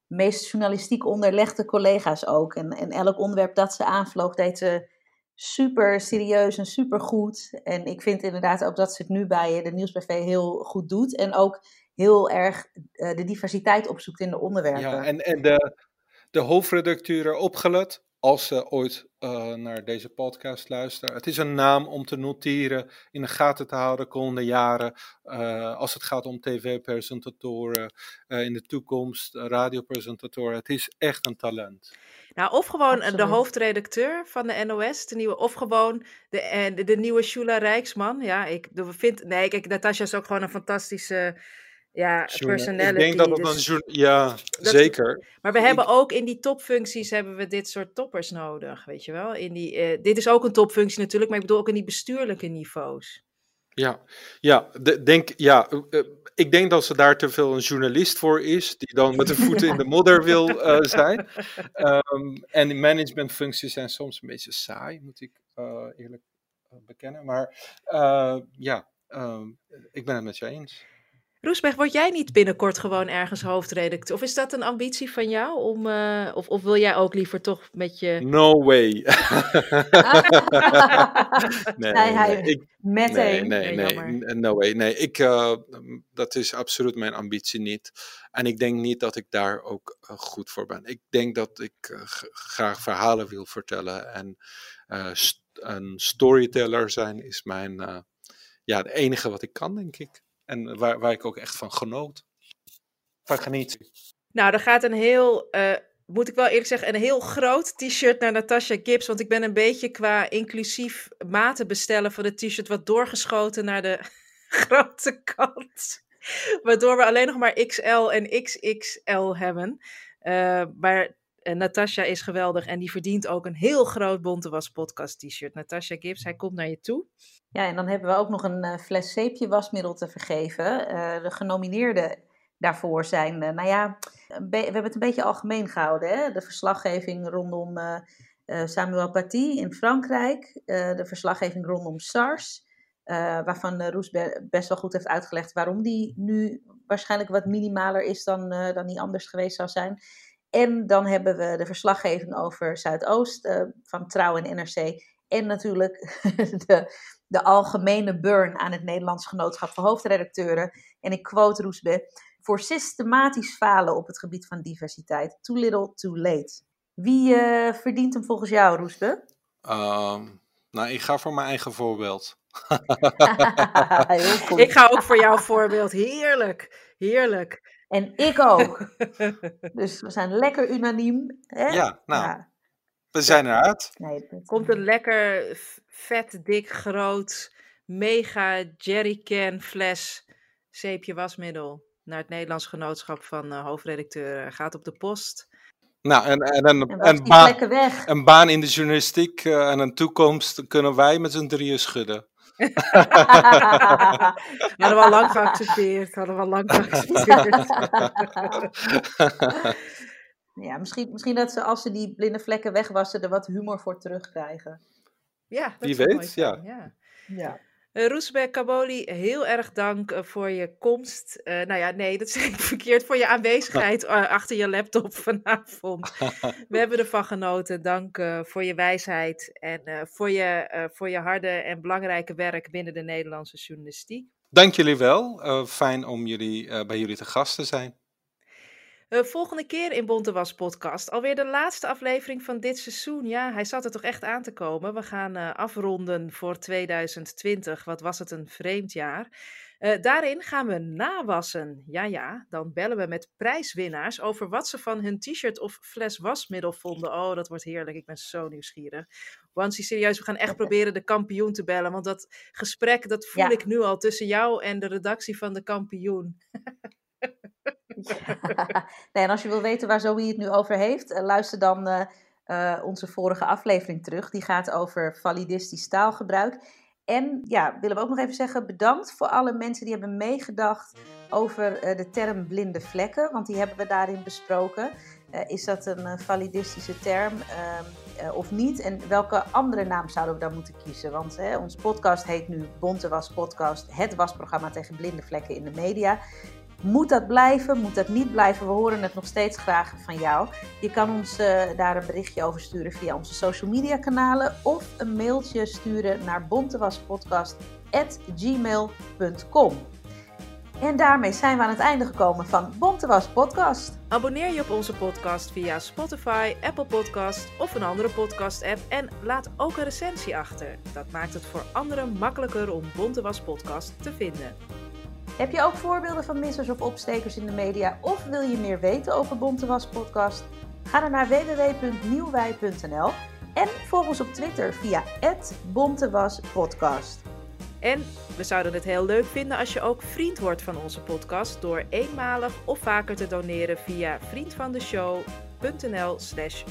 meest journalistiek onderlegde collega's ook. En, en elk onderwerp dat ze aanvloog, deed ze super serieus en super goed. En ik vind inderdaad ook dat ze het nu bij de Nieuwsbv heel goed doet. En ook heel erg uh, de diversiteit opzoekt in de onderwerpen. Ja, en, en de, de hoofdredacteur opgelet, als ze ooit uh, naar deze podcast luisteren. Het is een naam om te noteren, in de gaten te houden komende jaren. Uh, als het gaat om tv-presentatoren uh, in de toekomst, radiopresentatoren. Het is echt een talent. Nou, of gewoon Absoluut. de hoofdredacteur van de NOS, de nieuwe, of gewoon de, de, de nieuwe Shula Rijksman. Ja, ik vind, nee, kijk, Natasja is ook gewoon een fantastische ja, personality. Ik denk dat het dus een ja, dat, zeker. Maar we hebben ook in die topfuncties hebben we dit soort toppers nodig, weet je wel. In die, uh, dit is ook een topfunctie natuurlijk, maar ik bedoel ook in die bestuurlijke niveaus. Ja, ja, de, denk, ja uh, ik denk dat ze daar te veel een journalist voor is, die dan met de voeten in de modder wil uh, zijn. Um, en managementfuncties zijn soms een beetje saai, moet ik eerlijk bekennen. Maar ja, um, ik ben het met je eens. Roesberg, word jij niet binnenkort gewoon ergens hoofdredacteur? Of is dat een ambitie van jou? Om, uh, of, of wil jij ook liever toch met je... No way. nee, nee, hij, ik, meteen. Nee, nee, nee, nee, no way. Nee, ik, uh, dat is absoluut mijn ambitie niet. En ik denk niet dat ik daar ook uh, goed voor ben. Ik denk dat ik uh, graag verhalen wil vertellen. En st een storyteller zijn is mijn, ja, het enige wat ik kan, denk ik. En waar, waar ik ook echt van genoot. Van geniet. Nou, er gaat een heel uh, moet ik wel eerlijk zeggen, een heel groot t-shirt naar Natasha Gibbs. Want ik ben een beetje qua inclusief maten bestellen van het t-shirt wat doorgeschoten naar de grote kant. Waardoor we alleen nog maar XL en XXL hebben. Uh, maar Natasha is geweldig en die verdient ook een heel groot Bonte Was podcast t-shirt. Natasha Gibbs, hij komt naar je toe. Ja, en dan hebben we ook nog een uh, fles zeepje wasmiddel te vergeven. de genomineerden daarvoor zijn, nou ja, we hebben het een beetje algemeen gehouden. Hè? De verslaggeving rondom Samuel Paty in Frankrijk. de verslaggeving rondom SARS. Uh, waarvan uh, Roes best wel goed heeft uitgelegd waarom die nu waarschijnlijk wat minimaler is dan, dan die anders geweest zou zijn. En dan hebben we de verslaggeving over Zuidoost van Trouw en NRC. En natuurlijk de, de algemene burn aan het Nederlands Genootschap voor Hoofdredacteuren. En ik quote Roesbe, voor systematisch falen op het gebied van diversiteit. Too little, too late. Wie verdient hem volgens jou, Roesbe? Um, nou, ik ga voor mijn eigen voorbeeld. Heel goed. Ik ga ook voor jouw voorbeeld. Heerlijk, heerlijk. En ik ook. dus we zijn lekker unaniem. Hè? Ja, nou, ja. we zijn eruit. Nee, Komt een lekker vet, dik, groot, mega jerrycan fles zeepje wasmiddel naar het Nederlands Genootschap van uh, hoofdredacteur. Gaat op de post. Nou, en, en, en, en een, baan, een baan in de journalistiek uh, en een toekomst kunnen wij met z'n drieën schudden. hadden we al lang geaccepteerd. Hadden we al lang geaccepteerd. ja, misschien, misschien dat ze als ze die blinde vlekken wegwassen er wat humor voor terugkrijgen. Ja, dat Wie weet, ja. ja. ja. Uh, Kaboli, heel erg dank uh, voor je komst. Uh, nou ja, nee, dat zeg ik verkeerd. Voor je aanwezigheid achter je laptop vanavond. We hebben ervan genoten. Dank voor je wijsheid en voor, je, voor je harde en belangrijke werk binnen de Nederlandse journalistiek. Dank jullie wel. fijn om jullie, bij jullie te gast te zijn. Uh, volgende keer in Bonte Was podcast. Alweer de laatste aflevering van dit seizoen. Ja, hij zat er toch echt aan te komen. We gaan uh, afronden voor 2020. Wat was het een vreemd jaar. Uh, daarin gaan we nawassen. Ja, ja, dan bellen we met prijswinnaars over wat ze van hun t-shirt of fles wasmiddel vonden. Oh, dat wordt heerlijk. Ik ben zo nieuwsgierig. Wansie, serieus, we gaan echt proberen de kampioen te bellen. Want dat gesprek, dat voel ja. ik nu al tussen jou en de redactie van de kampioen. nee, en als je wil weten waar Zoe het nu over heeft, uh, luister dan uh, uh, onze vorige aflevering terug. Die gaat over validistisch taalgebruik. En ja, willen we ook nog even zeggen, bedankt voor alle mensen die hebben meegedacht over de term blinde vlekken. Want die hebben we daarin besproken. is dat een validistische term of niet? En welke andere naam zouden we dan moeten kiezen? Want ons podcast heet nu Bonte Was Podcast, het wasprogramma tegen blinde vlekken in de media. Moet dat blijven? Moet dat niet blijven? We horen het nog steeds graag van jou. Je kan ons uh, daar een berichtje over sturen via onze social media kanalen of een mailtje sturen naar bontewaspodcast.gmail.com. En daarmee zijn we aan het einde gekomen van Bontewas Podcast. Abonneer je op onze podcast via Spotify, Apple Podcast of een andere podcast-app en laat ook een recensie achter. Dat maakt het voor anderen makkelijker om Bontewas Podcast te vinden. Heb je ook voorbeelden van missers of opstekers in de media of wil je meer weten over Bontewas podcast? Ga dan naar www.nieuwwij.nl en volg ons op Twitter via @bontewaspodcast. En we zouden het heel leuk vinden als je ook vriend wordt van onze podcast door eenmalig of vaker te doneren via vriendvandeshow.nl/slash.